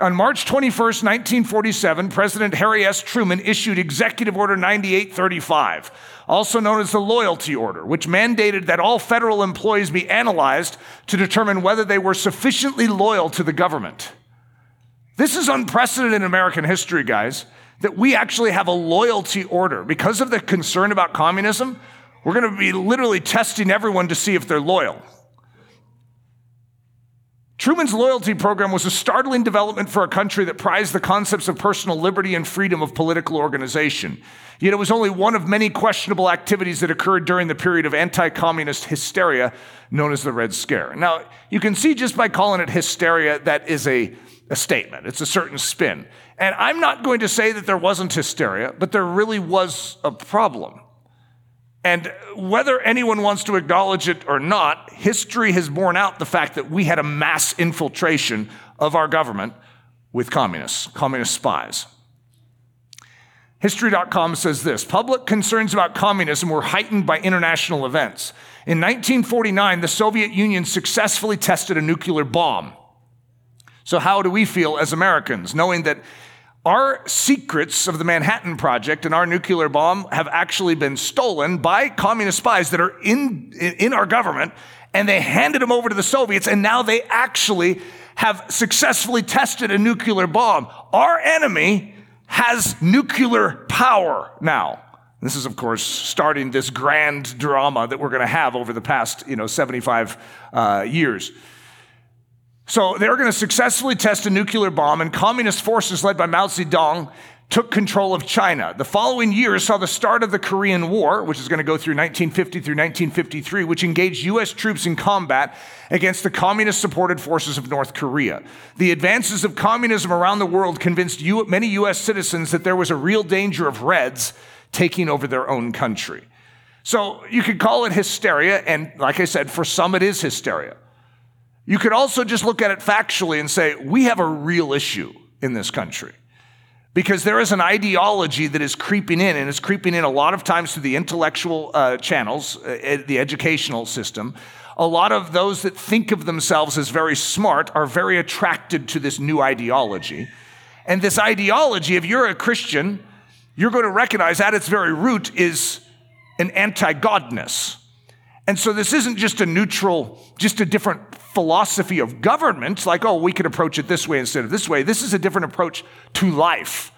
On March 21st, 1947, President Harry S. Truman issued Executive Order 9835, also known as the Loyalty Order, which mandated that all federal employees be analyzed to determine whether they were sufficiently loyal to the government. This is unprecedented in American history, guys, that we actually have a loyalty order. Because of the concern about communism, we're going to be literally testing everyone to see if they're loyal. Truman's loyalty program was a startling development for a country that prized the concepts of personal liberty and freedom of political organization. Yet it was only one of many questionable activities that occurred during the period of anti communist hysteria known as the Red Scare. Now, you can see just by calling it hysteria, that is a, a statement, it's a certain spin. And I'm not going to say that there wasn't hysteria, but there really was a problem. And whether anyone wants to acknowledge it or not, history has borne out the fact that we had a mass infiltration of our government with communists, communist spies. History.com says this Public concerns about communism were heightened by international events. In 1949, the Soviet Union successfully tested a nuclear bomb. So, how do we feel as Americans, knowing that our secrets of the Manhattan Project and our nuclear bomb have actually been stolen by communist spies that are in, in our government, and they handed them over to the Soviets, and now they actually have successfully tested a nuclear bomb. Our enemy has nuclear power now. This is, of course, starting this grand drama that we're going to have over the past, you know, 75 uh, years. So they were going to successfully test a nuclear bomb, and communist forces led by Mao Zedong took control of China. The following year saw the start of the Korean War, which is going to go through 1950 through 1953, which engaged U.S. troops in combat against the communist supported forces of North Korea. The advances of communism around the world convinced many U.S. citizens that there was a real danger of Reds taking over their own country. So you could call it hysteria, and like I said, for some it is hysteria. You could also just look at it factually and say, we have a real issue in this country. Because there is an ideology that is creeping in, and it's creeping in a lot of times through the intellectual uh, channels, uh, the educational system. A lot of those that think of themselves as very smart are very attracted to this new ideology. And this ideology, if you're a Christian, you're going to recognize at its very root is an anti godness. And so this isn't just a neutral, just a different philosophy of government, like, oh, we could approach it this way instead of this way. This is a different approach to life,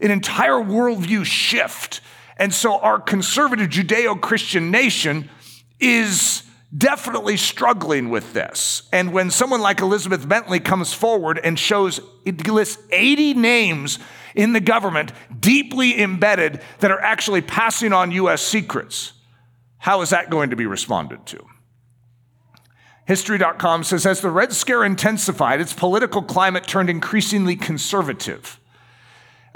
an entire worldview shift. And so our conservative Judeo Christian nation is definitely struggling with this. And when someone like Elizabeth Bentley comes forward and shows, it lists 80 names in the government deeply embedded that are actually passing on US secrets, how is that going to be responded to? History.com says as the Red Scare intensified, its political climate turned increasingly conservative.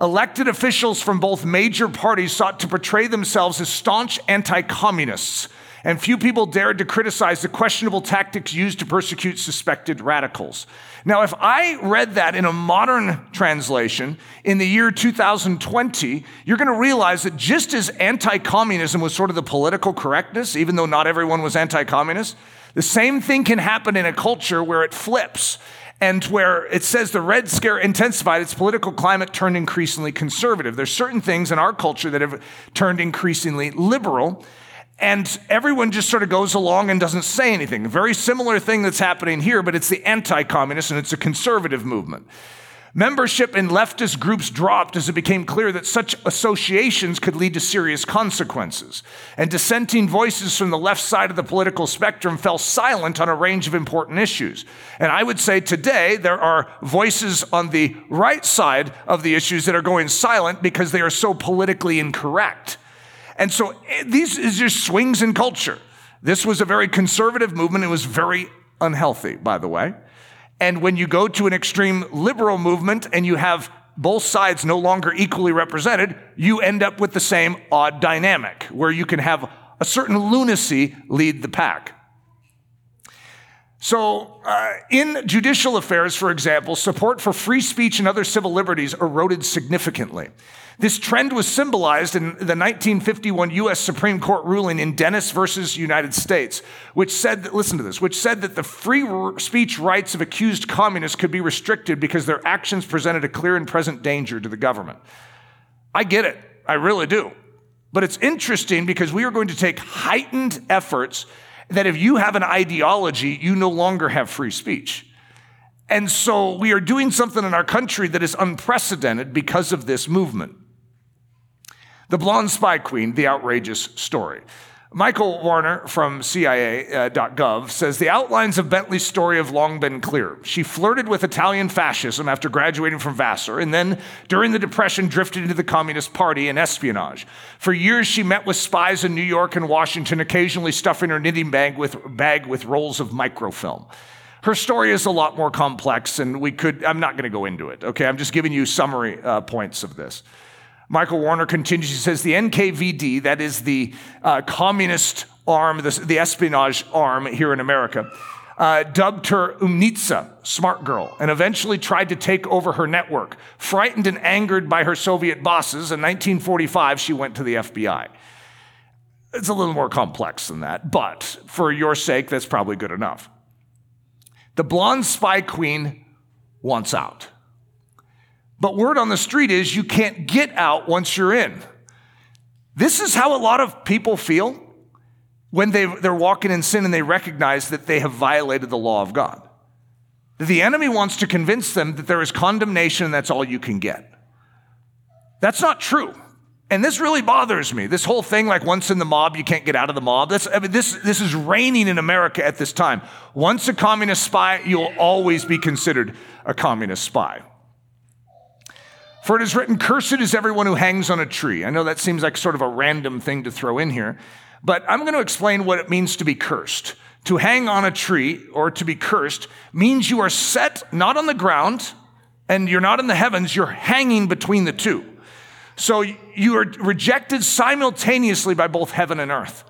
Elected officials from both major parties sought to portray themselves as staunch anti communists, and few people dared to criticize the questionable tactics used to persecute suspected radicals. Now, if I read that in a modern translation in the year 2020, you're going to realize that just as anti communism was sort of the political correctness, even though not everyone was anti communist, the same thing can happen in a culture where it flips and where it says the Red Scare intensified, its political climate turned increasingly conservative. There's certain things in our culture that have turned increasingly liberal, and everyone just sort of goes along and doesn't say anything. Very similar thing that's happening here, but it's the anti communist and it's a conservative movement. Membership in leftist groups dropped as it became clear that such associations could lead to serious consequences. And dissenting voices from the left side of the political spectrum fell silent on a range of important issues. And I would say today there are voices on the right side of the issues that are going silent because they are so politically incorrect. And so eh, these is just swings in culture. This was a very conservative movement. It was very unhealthy, by the way. And when you go to an extreme liberal movement and you have both sides no longer equally represented, you end up with the same odd dynamic where you can have a certain lunacy lead the pack. So, uh, in judicial affairs, for example, support for free speech and other civil liberties eroded significantly. This trend was symbolized in the 1951 U.S. Supreme Court ruling in Dennis versus United States, which said that, listen to this, which said that the free speech rights of accused communists could be restricted because their actions presented a clear and present danger to the government. I get it. I really do. But it's interesting because we are going to take heightened efforts that if you have an ideology, you no longer have free speech. And so we are doing something in our country that is unprecedented because of this movement. The Blonde Spy Queen, the outrageous story. Michael Warner from CIA.gov says the outlines of Bentley's story have long been clear. She flirted with Italian fascism after graduating from Vassar, and then during the Depression drifted into the Communist Party and espionage. For years, she met with spies in New York and Washington, occasionally stuffing her knitting bag with, bag with rolls of microfilm. Her story is a lot more complex, and we could, I'm not going to go into it, okay? I'm just giving you summary uh, points of this. Michael Warner continues, he says, the NKVD, that is the uh, communist arm, the, the, espionage arm here in America, uh, dubbed her Umnitsa, smart girl, and eventually tried to take over her network. Frightened and angered by her Soviet bosses, in 1945, she went to the FBI. It's a little more complex than that, but for your sake, that's probably good enough. The blonde spy queen wants out. But word on the street is you can't get out once you're in. This is how a lot of people feel when they, they're walking in sin and they recognize that they have violated the law of God. The enemy wants to convince them that there is condemnation and that's all you can get. That's not true. And this really bothers me. This whole thing, like once in the mob, you can't get out of the mob. That's, I mean, this, this is reigning in America at this time. Once a communist spy, you'll always be considered a communist spy. For it is written, Cursed is everyone who hangs on a tree. I know that seems like sort of a random thing to throw in here, but I'm going to explain what it means to be cursed. To hang on a tree or to be cursed means you are set not on the ground and you're not in the heavens, you're hanging between the two. So you are rejected simultaneously by both heaven and earth.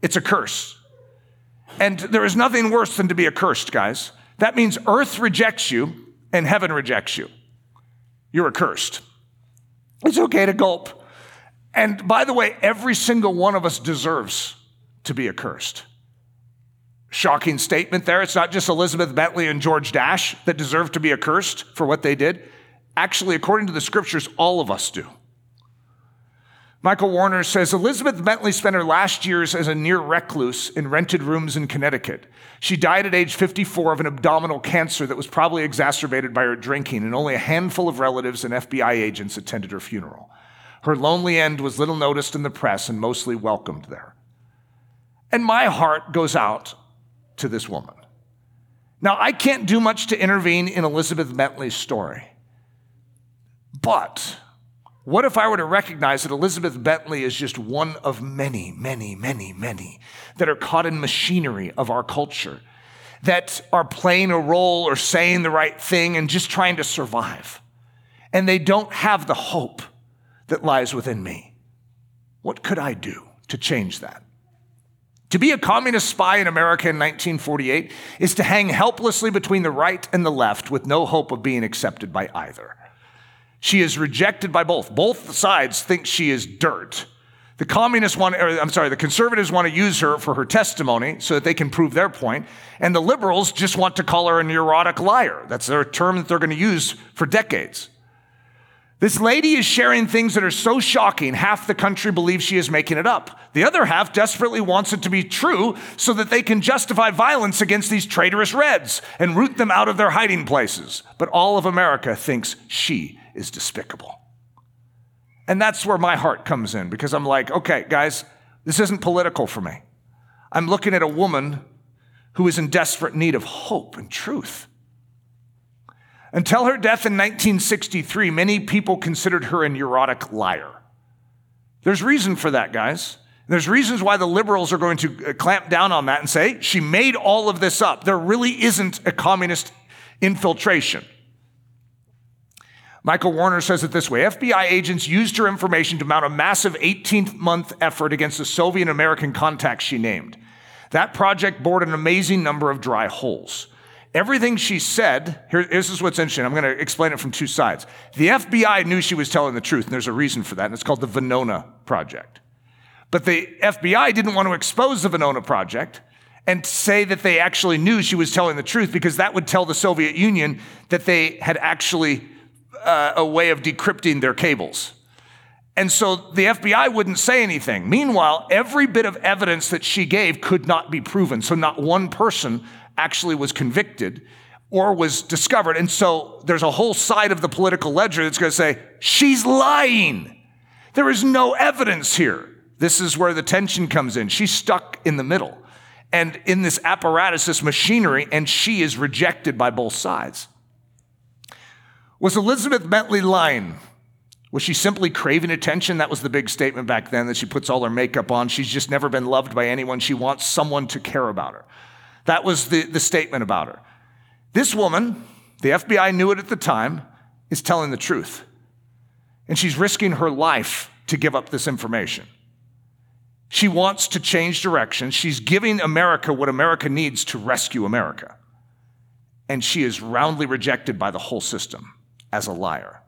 It's a curse. And there is nothing worse than to be accursed, guys. That means earth rejects you and heaven rejects you you're accursed. It's okay to gulp. And by the way, every single one of us deserves to be accursed. Shocking statement there. It's not just Elizabeth Bentley and George Dasch that deserve to be accursed for what they did. Actually, according to the scriptures, all of us do. Michael Warner says Elizabeth Bentley spent her last years as a near recluse in rented rooms in Connecticut. She died at age 54 of an abdominal cancer that was probably exacerbated by her drinking, and only a handful of relatives and FBI agents attended her funeral. Her lonely end was little noticed in the press and mostly welcomed there. And my heart goes out to this woman. Now, I can't do much to intervene in Elizabeth Bentley's story, but what if I were to recognize that Elizabeth Bentley is just one of many, many, many, many that are caught in machinery of our culture, that are playing a role or saying the right thing and just trying to survive? And they don't have the hope that lies within me. What could I do to change that? To be a communist spy in America in 1948 is to hang helplessly between the right and the left with no hope of being accepted by either. She is rejected by both. Both sides think she is dirt. The communists want, or, I'm sorry, the conservatives want to use her for her testimony so that they can prove their point. And the liberals just want to call her a neurotic liar. That's their term that they're going to use for decades. This lady is sharing things that are so shocking, half the country believes she is making it up. The other half desperately wants it to be true so that they can justify violence against these traitorous Reds and root them out of their hiding places. But all of America thinks she is despicable. And that's where my heart comes in because I'm like, okay, guys, this isn't political for me. I'm looking at a woman who is in desperate need of hope and truth. Until her death in 1963, many people considered her a neurotic liar. There's reason for that, guys. There's reasons why the liberals are going to uh, clamp down on that and say, she made all of this up. There really isn't a communist infiltration. Michael Warner says it this way FBI agents used her information to mount a massive 18 month effort against the Soviet American contacts she named. That project bored an amazing number of dry holes. Everything she said, here, this is what's interesting. I'm going to explain it from two sides. The FBI knew she was telling the truth, and there's a reason for that, and it's called the Venona Project. But the FBI didn't want to expose the Venona Project and say that they actually knew she was telling the truth because that would tell the Soviet Union that they had actually uh, a way of decrypting their cables. And so the FBI wouldn't say anything. Meanwhile, every bit of evidence that she gave could not be proven. So not one person actually was convicted or was discovered. And so there's a whole side of the political ledger that's going to say, she's lying. There is no evidence here. This is where the tension comes in. She's stuck in the middle and in this apparatus, this machinery, and she is rejected by both sides. Was Elizabeth Bentley lying? Was she simply craving attention? That was the big statement back then that she puts all her makeup on. She's just never been loved by anyone. She wants someone to care about her. That was the, the statement about her. This woman, the FBI knew it at the time, is telling the truth. And she's risking her life to give up this information. She wants to change direction. She's giving America what America needs to rescue America. And she is roundly rejected by the whole system as a liar.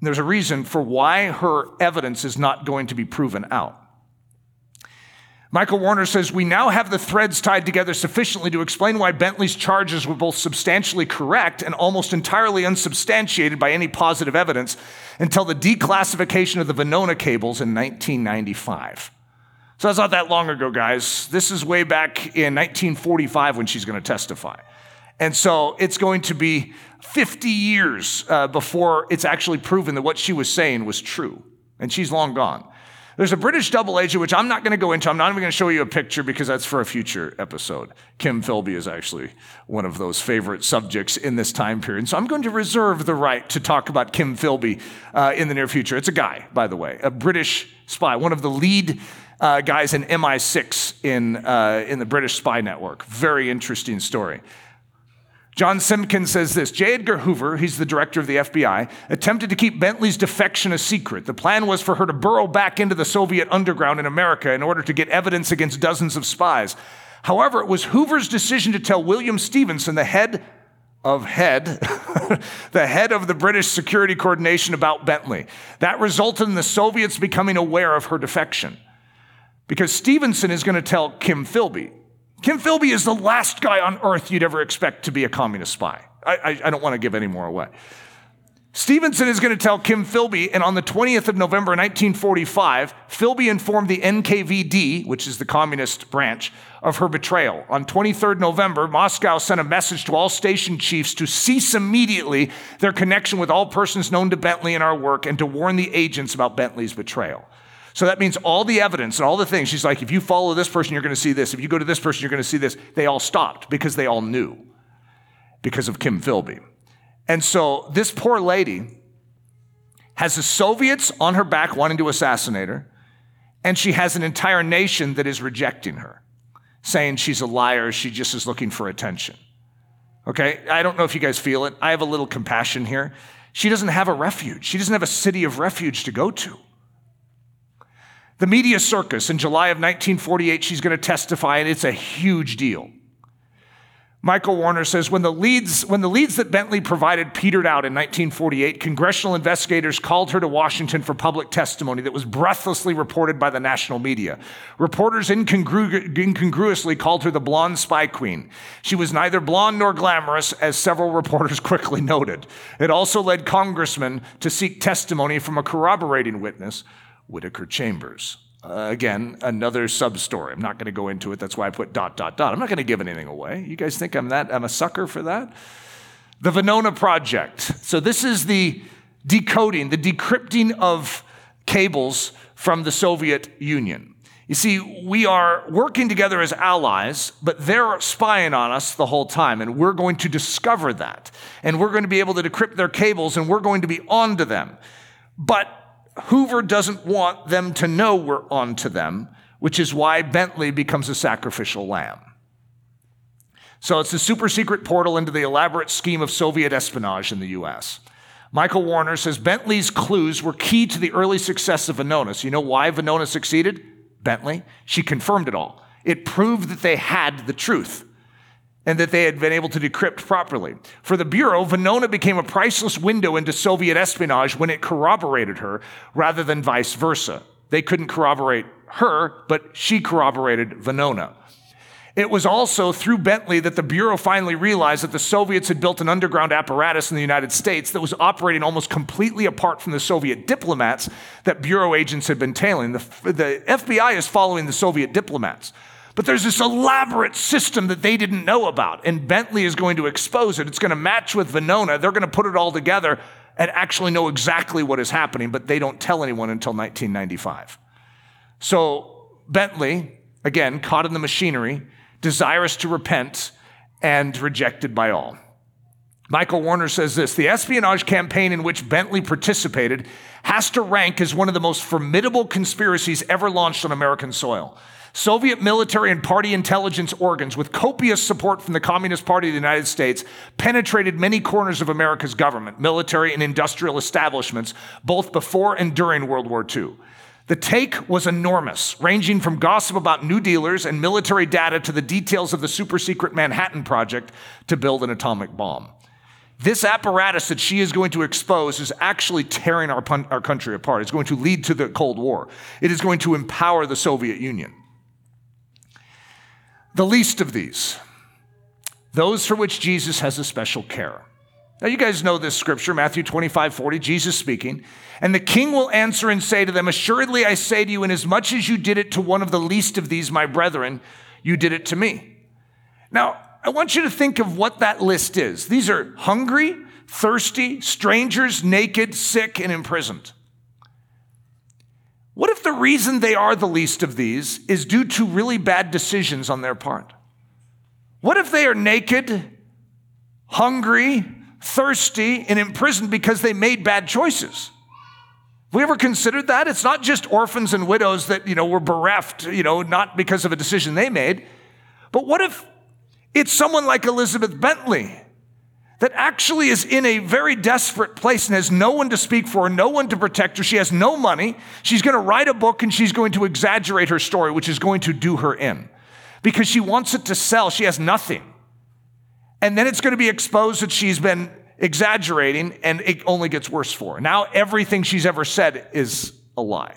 There's a reason for why her evidence is not going to be proven out. Michael Warner says, We now have the threads tied together sufficiently to explain why Bentley's charges were both substantially correct and almost entirely unsubstantiated by any positive evidence until the declassification of the Venona cables in 1995. So that's not that long ago, guys. This is way back in 1945 when she's going to testify. And so it's going to be 50 years uh, before it's actually proven that what she was saying was true. And she's long gone. There's a British double agent, which I'm not going to go into. I'm not even going to show you a picture because that's for a future episode. Kim Philby is actually one of those favorite subjects in this time period. So I'm going to reserve the right to talk about Kim Philby uh, in the near future. It's a guy, by the way, a British spy, one of the lead uh, guys in MI6 in, uh, in the British spy network. Very interesting story. John Simpkins says this J. Edgar Hoover, he's the director of the FBI, attempted to keep Bentley's defection a secret. The plan was for her to burrow back into the Soviet underground in America in order to get evidence against dozens of spies. However, it was Hoover's decision to tell William Stephenson, the head of head, the head of the British security coordination about Bentley. That resulted in the Soviets becoming aware of her defection. Because Stephenson is going to tell Kim Philby, Kim Philby is the last guy on earth you'd ever expect to be a communist spy. I, I, I don't want to give any more away. Stephenson is going to tell Kim Philby, and on the 20th of November 1945, Philby informed the NKVD, which is the communist branch, of her betrayal. On 23rd November, Moscow sent a message to all station chiefs to cease immediately their connection with all persons known to Bentley in our work and to warn the agents about Bentley's betrayal. So that means all the evidence and all the things, she's like, if you follow this person, you're going to see this. If you go to this person, you're going to see this. They all stopped because they all knew because of Kim Philby. And so this poor lady has the Soviets on her back wanting to assassinate her, and she has an entire nation that is rejecting her, saying she's a liar, she just is looking for attention. Okay? I don't know if you guys feel it. I have a little compassion here. She doesn't have a refuge, she doesn't have a city of refuge to go to. The media circus in July of 1948, she's going to testify, and it's a huge deal. Michael Warner says when the leads when the leads that Bentley provided petered out in 1948, congressional investigators called her to Washington for public testimony that was breathlessly reported by the national media. Reporters incongru- incongruously called her the blonde spy queen. She was neither blonde nor glamorous, as several reporters quickly noted. It also led congressmen to seek testimony from a corroborating witness, Whittaker Chambers. Uh, again, another sub story. I'm not going to go into it. That's why I put dot, dot, dot. I'm not going to give anything away. You guys think I'm that? I'm a sucker for that? The Venona Project. So, this is the decoding, the decrypting of cables from the Soviet Union. You see, we are working together as allies, but they're spying on us the whole time, and we're going to discover that. And we're going to be able to decrypt their cables, and we're going to be on to them. But Hoover doesn't want them to know we're onto them, which is why Bentley becomes a sacrificial lamb. So it's a super secret portal into the elaborate scheme of Soviet espionage in the US. Michael Warner says Bentley's clues were key to the early success of Venona. So you know why Venona succeeded? Bentley. She confirmed it all. It proved that they had the truth and that they had been able to decrypt properly. For the Bureau, Venona became a priceless window into Soviet espionage when it corroborated her rather than vice versa. They couldn't corroborate her, but she corroborated Venona. It was also through Bentley that the Bureau finally realized that the Soviets had built an underground apparatus in the United States that was operating almost completely apart from the Soviet diplomats that Bureau agents had been tailing. The, the FBI is following the Soviet diplomats. But there's this elaborate system that they didn't know about, and Bentley is going to expose it. It's going to match with Venona. They're going to put it all together and actually know exactly what is happening, but they don't tell anyone until 1995. So Bentley, again, caught in the machinery, desirous to repent, and rejected by all. Michael Warner says this The espionage campaign in which Bentley participated has to rank as one of the most formidable conspiracies ever launched on American soil. Soviet military and party intelligence organs, with copious support from the Communist Party of the United States, penetrated many corners of America's government, military, and industrial establishments, both before and during World War II. The take was enormous, ranging from gossip about new dealers and military data to the details of the super secret Manhattan Project to build an atomic bomb. This apparatus that she is going to expose is actually tearing our, our country apart. It's going to lead to the Cold War. It is going to empower the Soviet Union. The least of these, those for which Jesus has a special care. Now, you guys know this scripture, Matthew 25, 40, Jesus speaking. And the king will answer and say to them, Assuredly I say to you, inasmuch as you did it to one of the least of these, my brethren, you did it to me. Now, I want you to think of what that list is. These are hungry, thirsty, strangers, naked, sick, and imprisoned. What if the reason they are the least of these is due to really bad decisions on their part? What if they are naked, hungry, thirsty, and imprisoned because they made bad choices? Have we ever considered that? It's not just orphans and widows that, you know, were bereft, you know, not because of a decision they made. But what if it's someone like Elizabeth Bentley that actually is in a very desperate place and has no one to speak for, no one to protect her. She has no money. She's going to write a book and she's going to exaggerate her story, which is going to do her in because she wants it to sell. She has nothing. And then it's going to be exposed that she's been exaggerating and it only gets worse for her. Now everything she's ever said is a lie.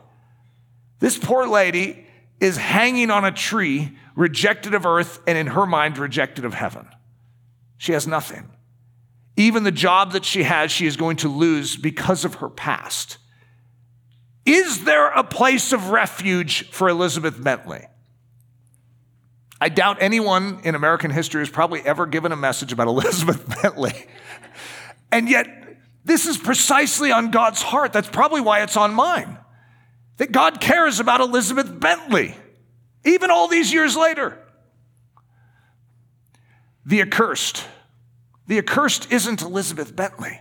This poor lady is hanging on a tree, rejected of earth, and in her mind, rejected of heaven. She has nothing. Even the job that she has, she is going to lose because of her past. Is there a place of refuge for Elizabeth Bentley? I doubt anyone in American history has probably ever given a message about Elizabeth Bentley. And yet, this is precisely on God's heart. That's probably why it's on mine. That God cares about Elizabeth Bentley, even all these years later. The accursed. The accursed isn't Elizabeth Bentley.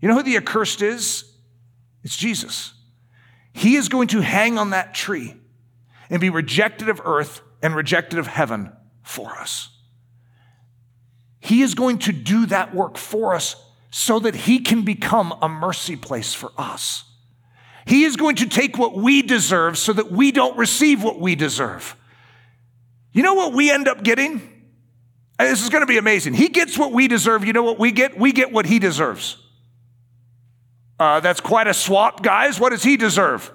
You know who the accursed is? It's Jesus. He is going to hang on that tree and be rejected of earth and rejected of heaven for us. He is going to do that work for us so that he can become a mercy place for us. He is going to take what we deserve so that we don't receive what we deserve. You know what we end up getting? This is going to be amazing. He gets what we deserve. You know what we get? We get what he deserves. Uh, that's quite a swap, guys. What does he deserve?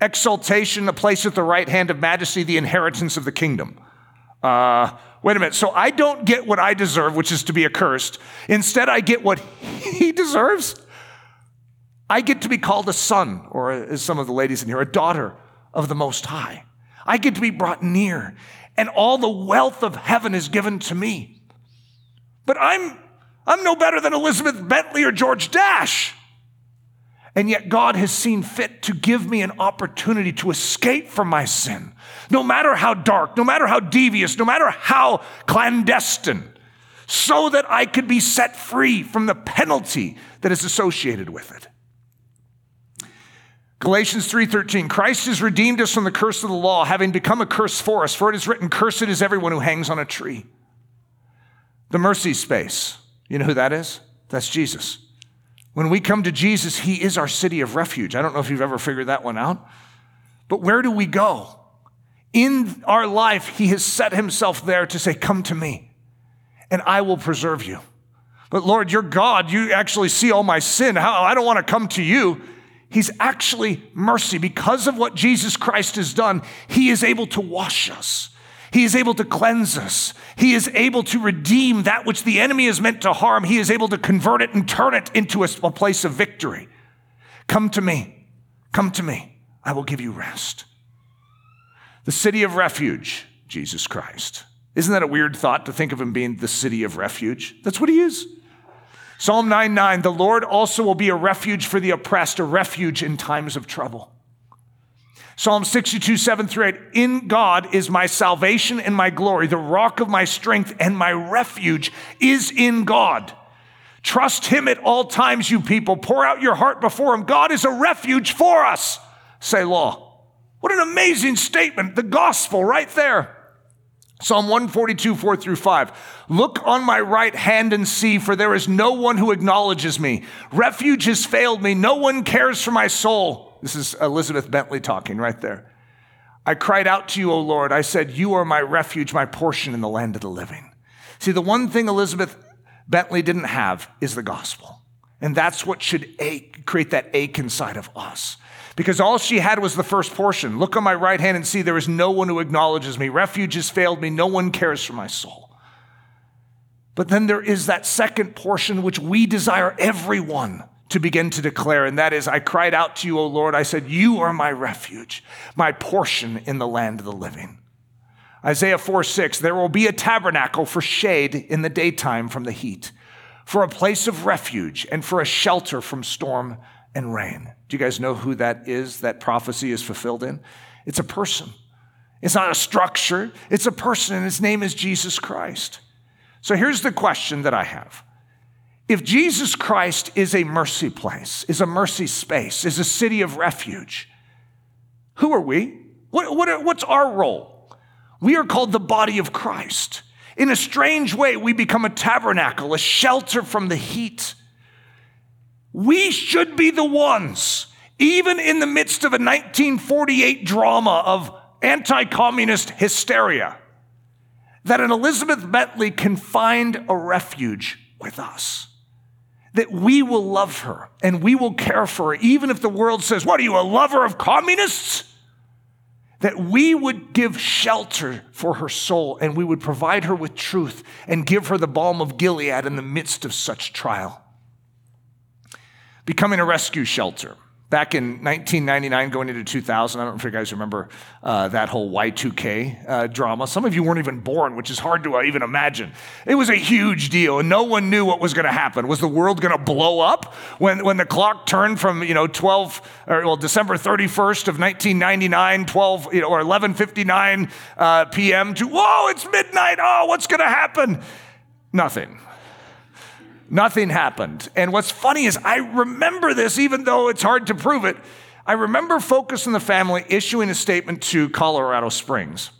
Exaltation, a place at the right hand of majesty, the inheritance of the kingdom. Uh, wait a minute. So I don't get what I deserve, which is to be accursed. Instead, I get what he deserves. I get to be called a son, or as some of the ladies in here, a daughter of the Most High. I get to be brought near, and all the wealth of heaven is given to me. But I'm, I'm no better than Elizabeth Bentley or George Dasch. And yet, God has seen fit to give me an opportunity to escape from my sin, no matter how dark, no matter how devious, no matter how clandestine, so that I could be set free from the penalty that is associated with it. Galatians 3:13 Christ has redeemed us from the curse of the law having become a curse for us for it is written cursed is everyone who hangs on a tree. The mercy space. You know who that is? That's Jesus. When we come to Jesus, he is our city of refuge. I don't know if you've ever figured that one out. But where do we go? In our life, he has set himself there to say, "Come to me, and I will preserve you." But Lord, you're God. You actually see all my sin. How I don't want to come to you. He's actually mercy. Because of what Jesus Christ has done, He is able to wash us. He is able to cleanse us. He is able to redeem that which the enemy is meant to harm. He is able to convert it and turn it into a, a place of victory. Come to me. Come to me. I will give you rest. The city of refuge, Jesus Christ. Isn't that a weird thought to think of him being the city of refuge? That's what he is. Psalm 9 9, the Lord also will be a refuge for the oppressed, a refuge in times of trouble. Psalm 62, 7 through 8, in God is my salvation and my glory, the rock of my strength and my refuge is in God. Trust him at all times, you people. Pour out your heart before him. God is a refuge for us. Selah. What an amazing statement. The gospel right there. Psalm 142, 4 through 5. Look on my right hand and see, for there is no one who acknowledges me. Refuge has failed me. No one cares for my soul. This is Elizabeth Bentley talking right there. I cried out to you, O Lord. I said, You are my refuge, my portion in the land of the living. See, the one thing Elizabeth Bentley didn't have is the gospel. And that's what should ache, create that ache inside of us because all she had was the first portion. Look on my right hand and see there is no one who acknowledges me. Refuge has failed me. No one cares for my soul. But then there is that second portion which we desire everyone to begin to declare, and that is, I cried out to you, O Lord. I said, You are my refuge, my portion in the land of the living. Isaiah 4 6, there will be a tabernacle for shade in the daytime from the heat, for a place of refuge and for a shelter from storm and rain. Do you guys know who that is that prophecy is fulfilled in? It's a person. It's not a structure, it's a person, and his name is Jesus Christ. So here's the question that I have. If Jesus Christ is a mercy place, is a mercy space, is a city of refuge, who are we? What, what, what's our role? We are called the body of Christ. In a strange way, we become a tabernacle, a shelter from the heat we should be the ones, even in the midst of a 1948 drama of anti communist hysteria, that an Elizabeth Bentley can find a refuge with us. That we will love her and we will care for her, even if the world says, What are you, a lover of communists? That we would give shelter for her soul and we would provide her with truth and give her the balm of Gilead in the midst of such trial becoming a rescue shelter. Back in 1999, going into 2000, I don't know if you guys remember uh, that whole Y2K uh, drama. Some of you weren't even born, which is hard to uh, even imagine. It was a huge deal, and no one knew what was going to happen. Was the world going to blow up when, when the clock turned from you know 12 or well December 31st of 1999, 12 you know, or 11:59 uh, p.m. to whoa, it's midnight. Oh, what's going to happen? Nothing. Nothing happened. And what's funny is I remember this, even though it's hard to prove it. I remember Focus on the Family issuing a statement to Colorado Springs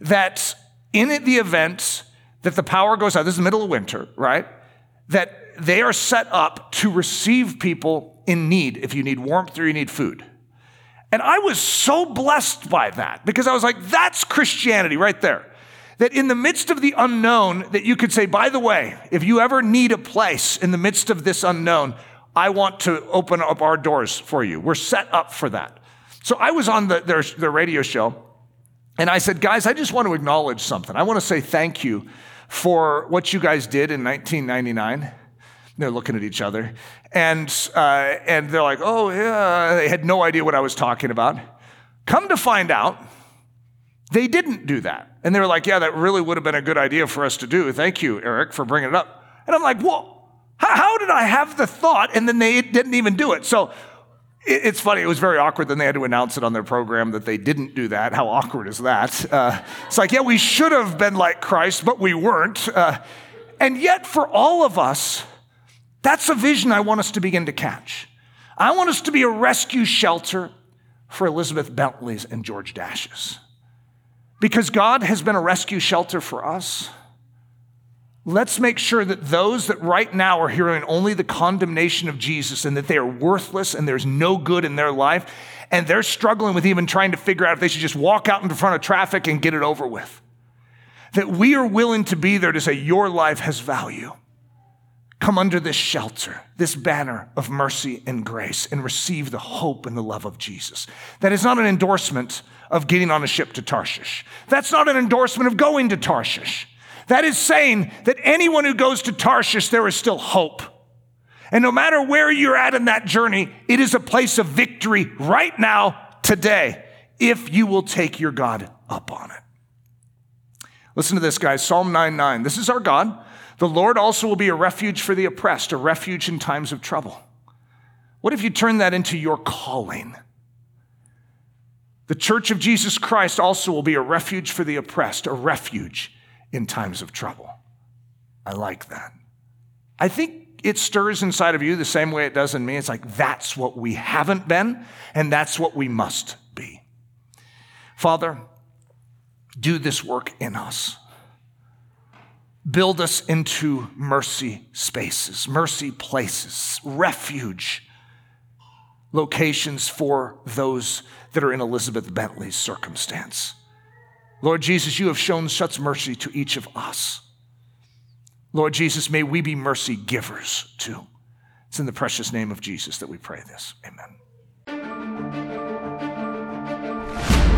that in the event that the power goes out, this is the middle of winter, right? That they are set up to receive people in need if you need warmth or you need food. And I was so blessed by that because I was like, that's Christianity right there. That in the midst of the unknown, that you could say, by the way, if you ever need a place in the midst of this unknown, I want to open up our doors for you. We're set up for that. So I was on the, their, their radio show, and I said, guys, I just want to acknowledge something. I want to say thank you for what you guys did in 1999. They're looking at each other, and, uh, and they're like, oh, yeah. They had no idea what I was talking about. Come to find out, they didn't do that. And they were like, yeah, that really would have been a good idea for us to do. Thank you, Eric, for bringing it up. And I'm like, well, how, did I have the thought and then they didn't even do it? So it's funny, it was very awkward. Then they had to announce it on their program that they didn't do that. How awkward is that? Uh, it's like, yeah, we should have been like Christ, but we weren't. Uh, and yet, for all of us, that's a vision I want us to begin to catch. I want us to be a rescue shelter for Elizabeth Bentleys and George Dasches. Because God has been a rescue shelter for us. Let's make sure that those that right now are hearing only the condemnation of Jesus and that they are worthless and there's no good in their life, and they're struggling with even trying to figure out if they should just walk out in front of traffic and get it over with. That we are willing to be there to say, Your life has value. Come under this shelter, this banner of mercy and grace, and receive the hope and the love of Jesus. That is not an endorsement of getting on a ship to Tarshish. That's not an endorsement of going to Tarshish. That is saying that anyone who goes to Tarshish, there is still hope. And no matter where you're at in that journey, it is a place of victory right now, today, if you will take your God up on it. Listen to this, guys Psalm 9 9. This is our God. The Lord also will be a refuge for the oppressed, a refuge in times of trouble. What if you turn that into your calling? The church of Jesus Christ also will be a refuge for the oppressed, a refuge in times of trouble. I like that. I think it stirs inside of you the same way it does in me. It's like that's what we haven't been, and that's what we must be. Father, do this work in us. Build us into mercy spaces, mercy places, refuge locations for those that are in Elizabeth Bentley's circumstance. Lord Jesus, you have shown such mercy to each of us. Lord Jesus, may we be mercy givers too. It's in the precious name of Jesus that we pray this. Amen.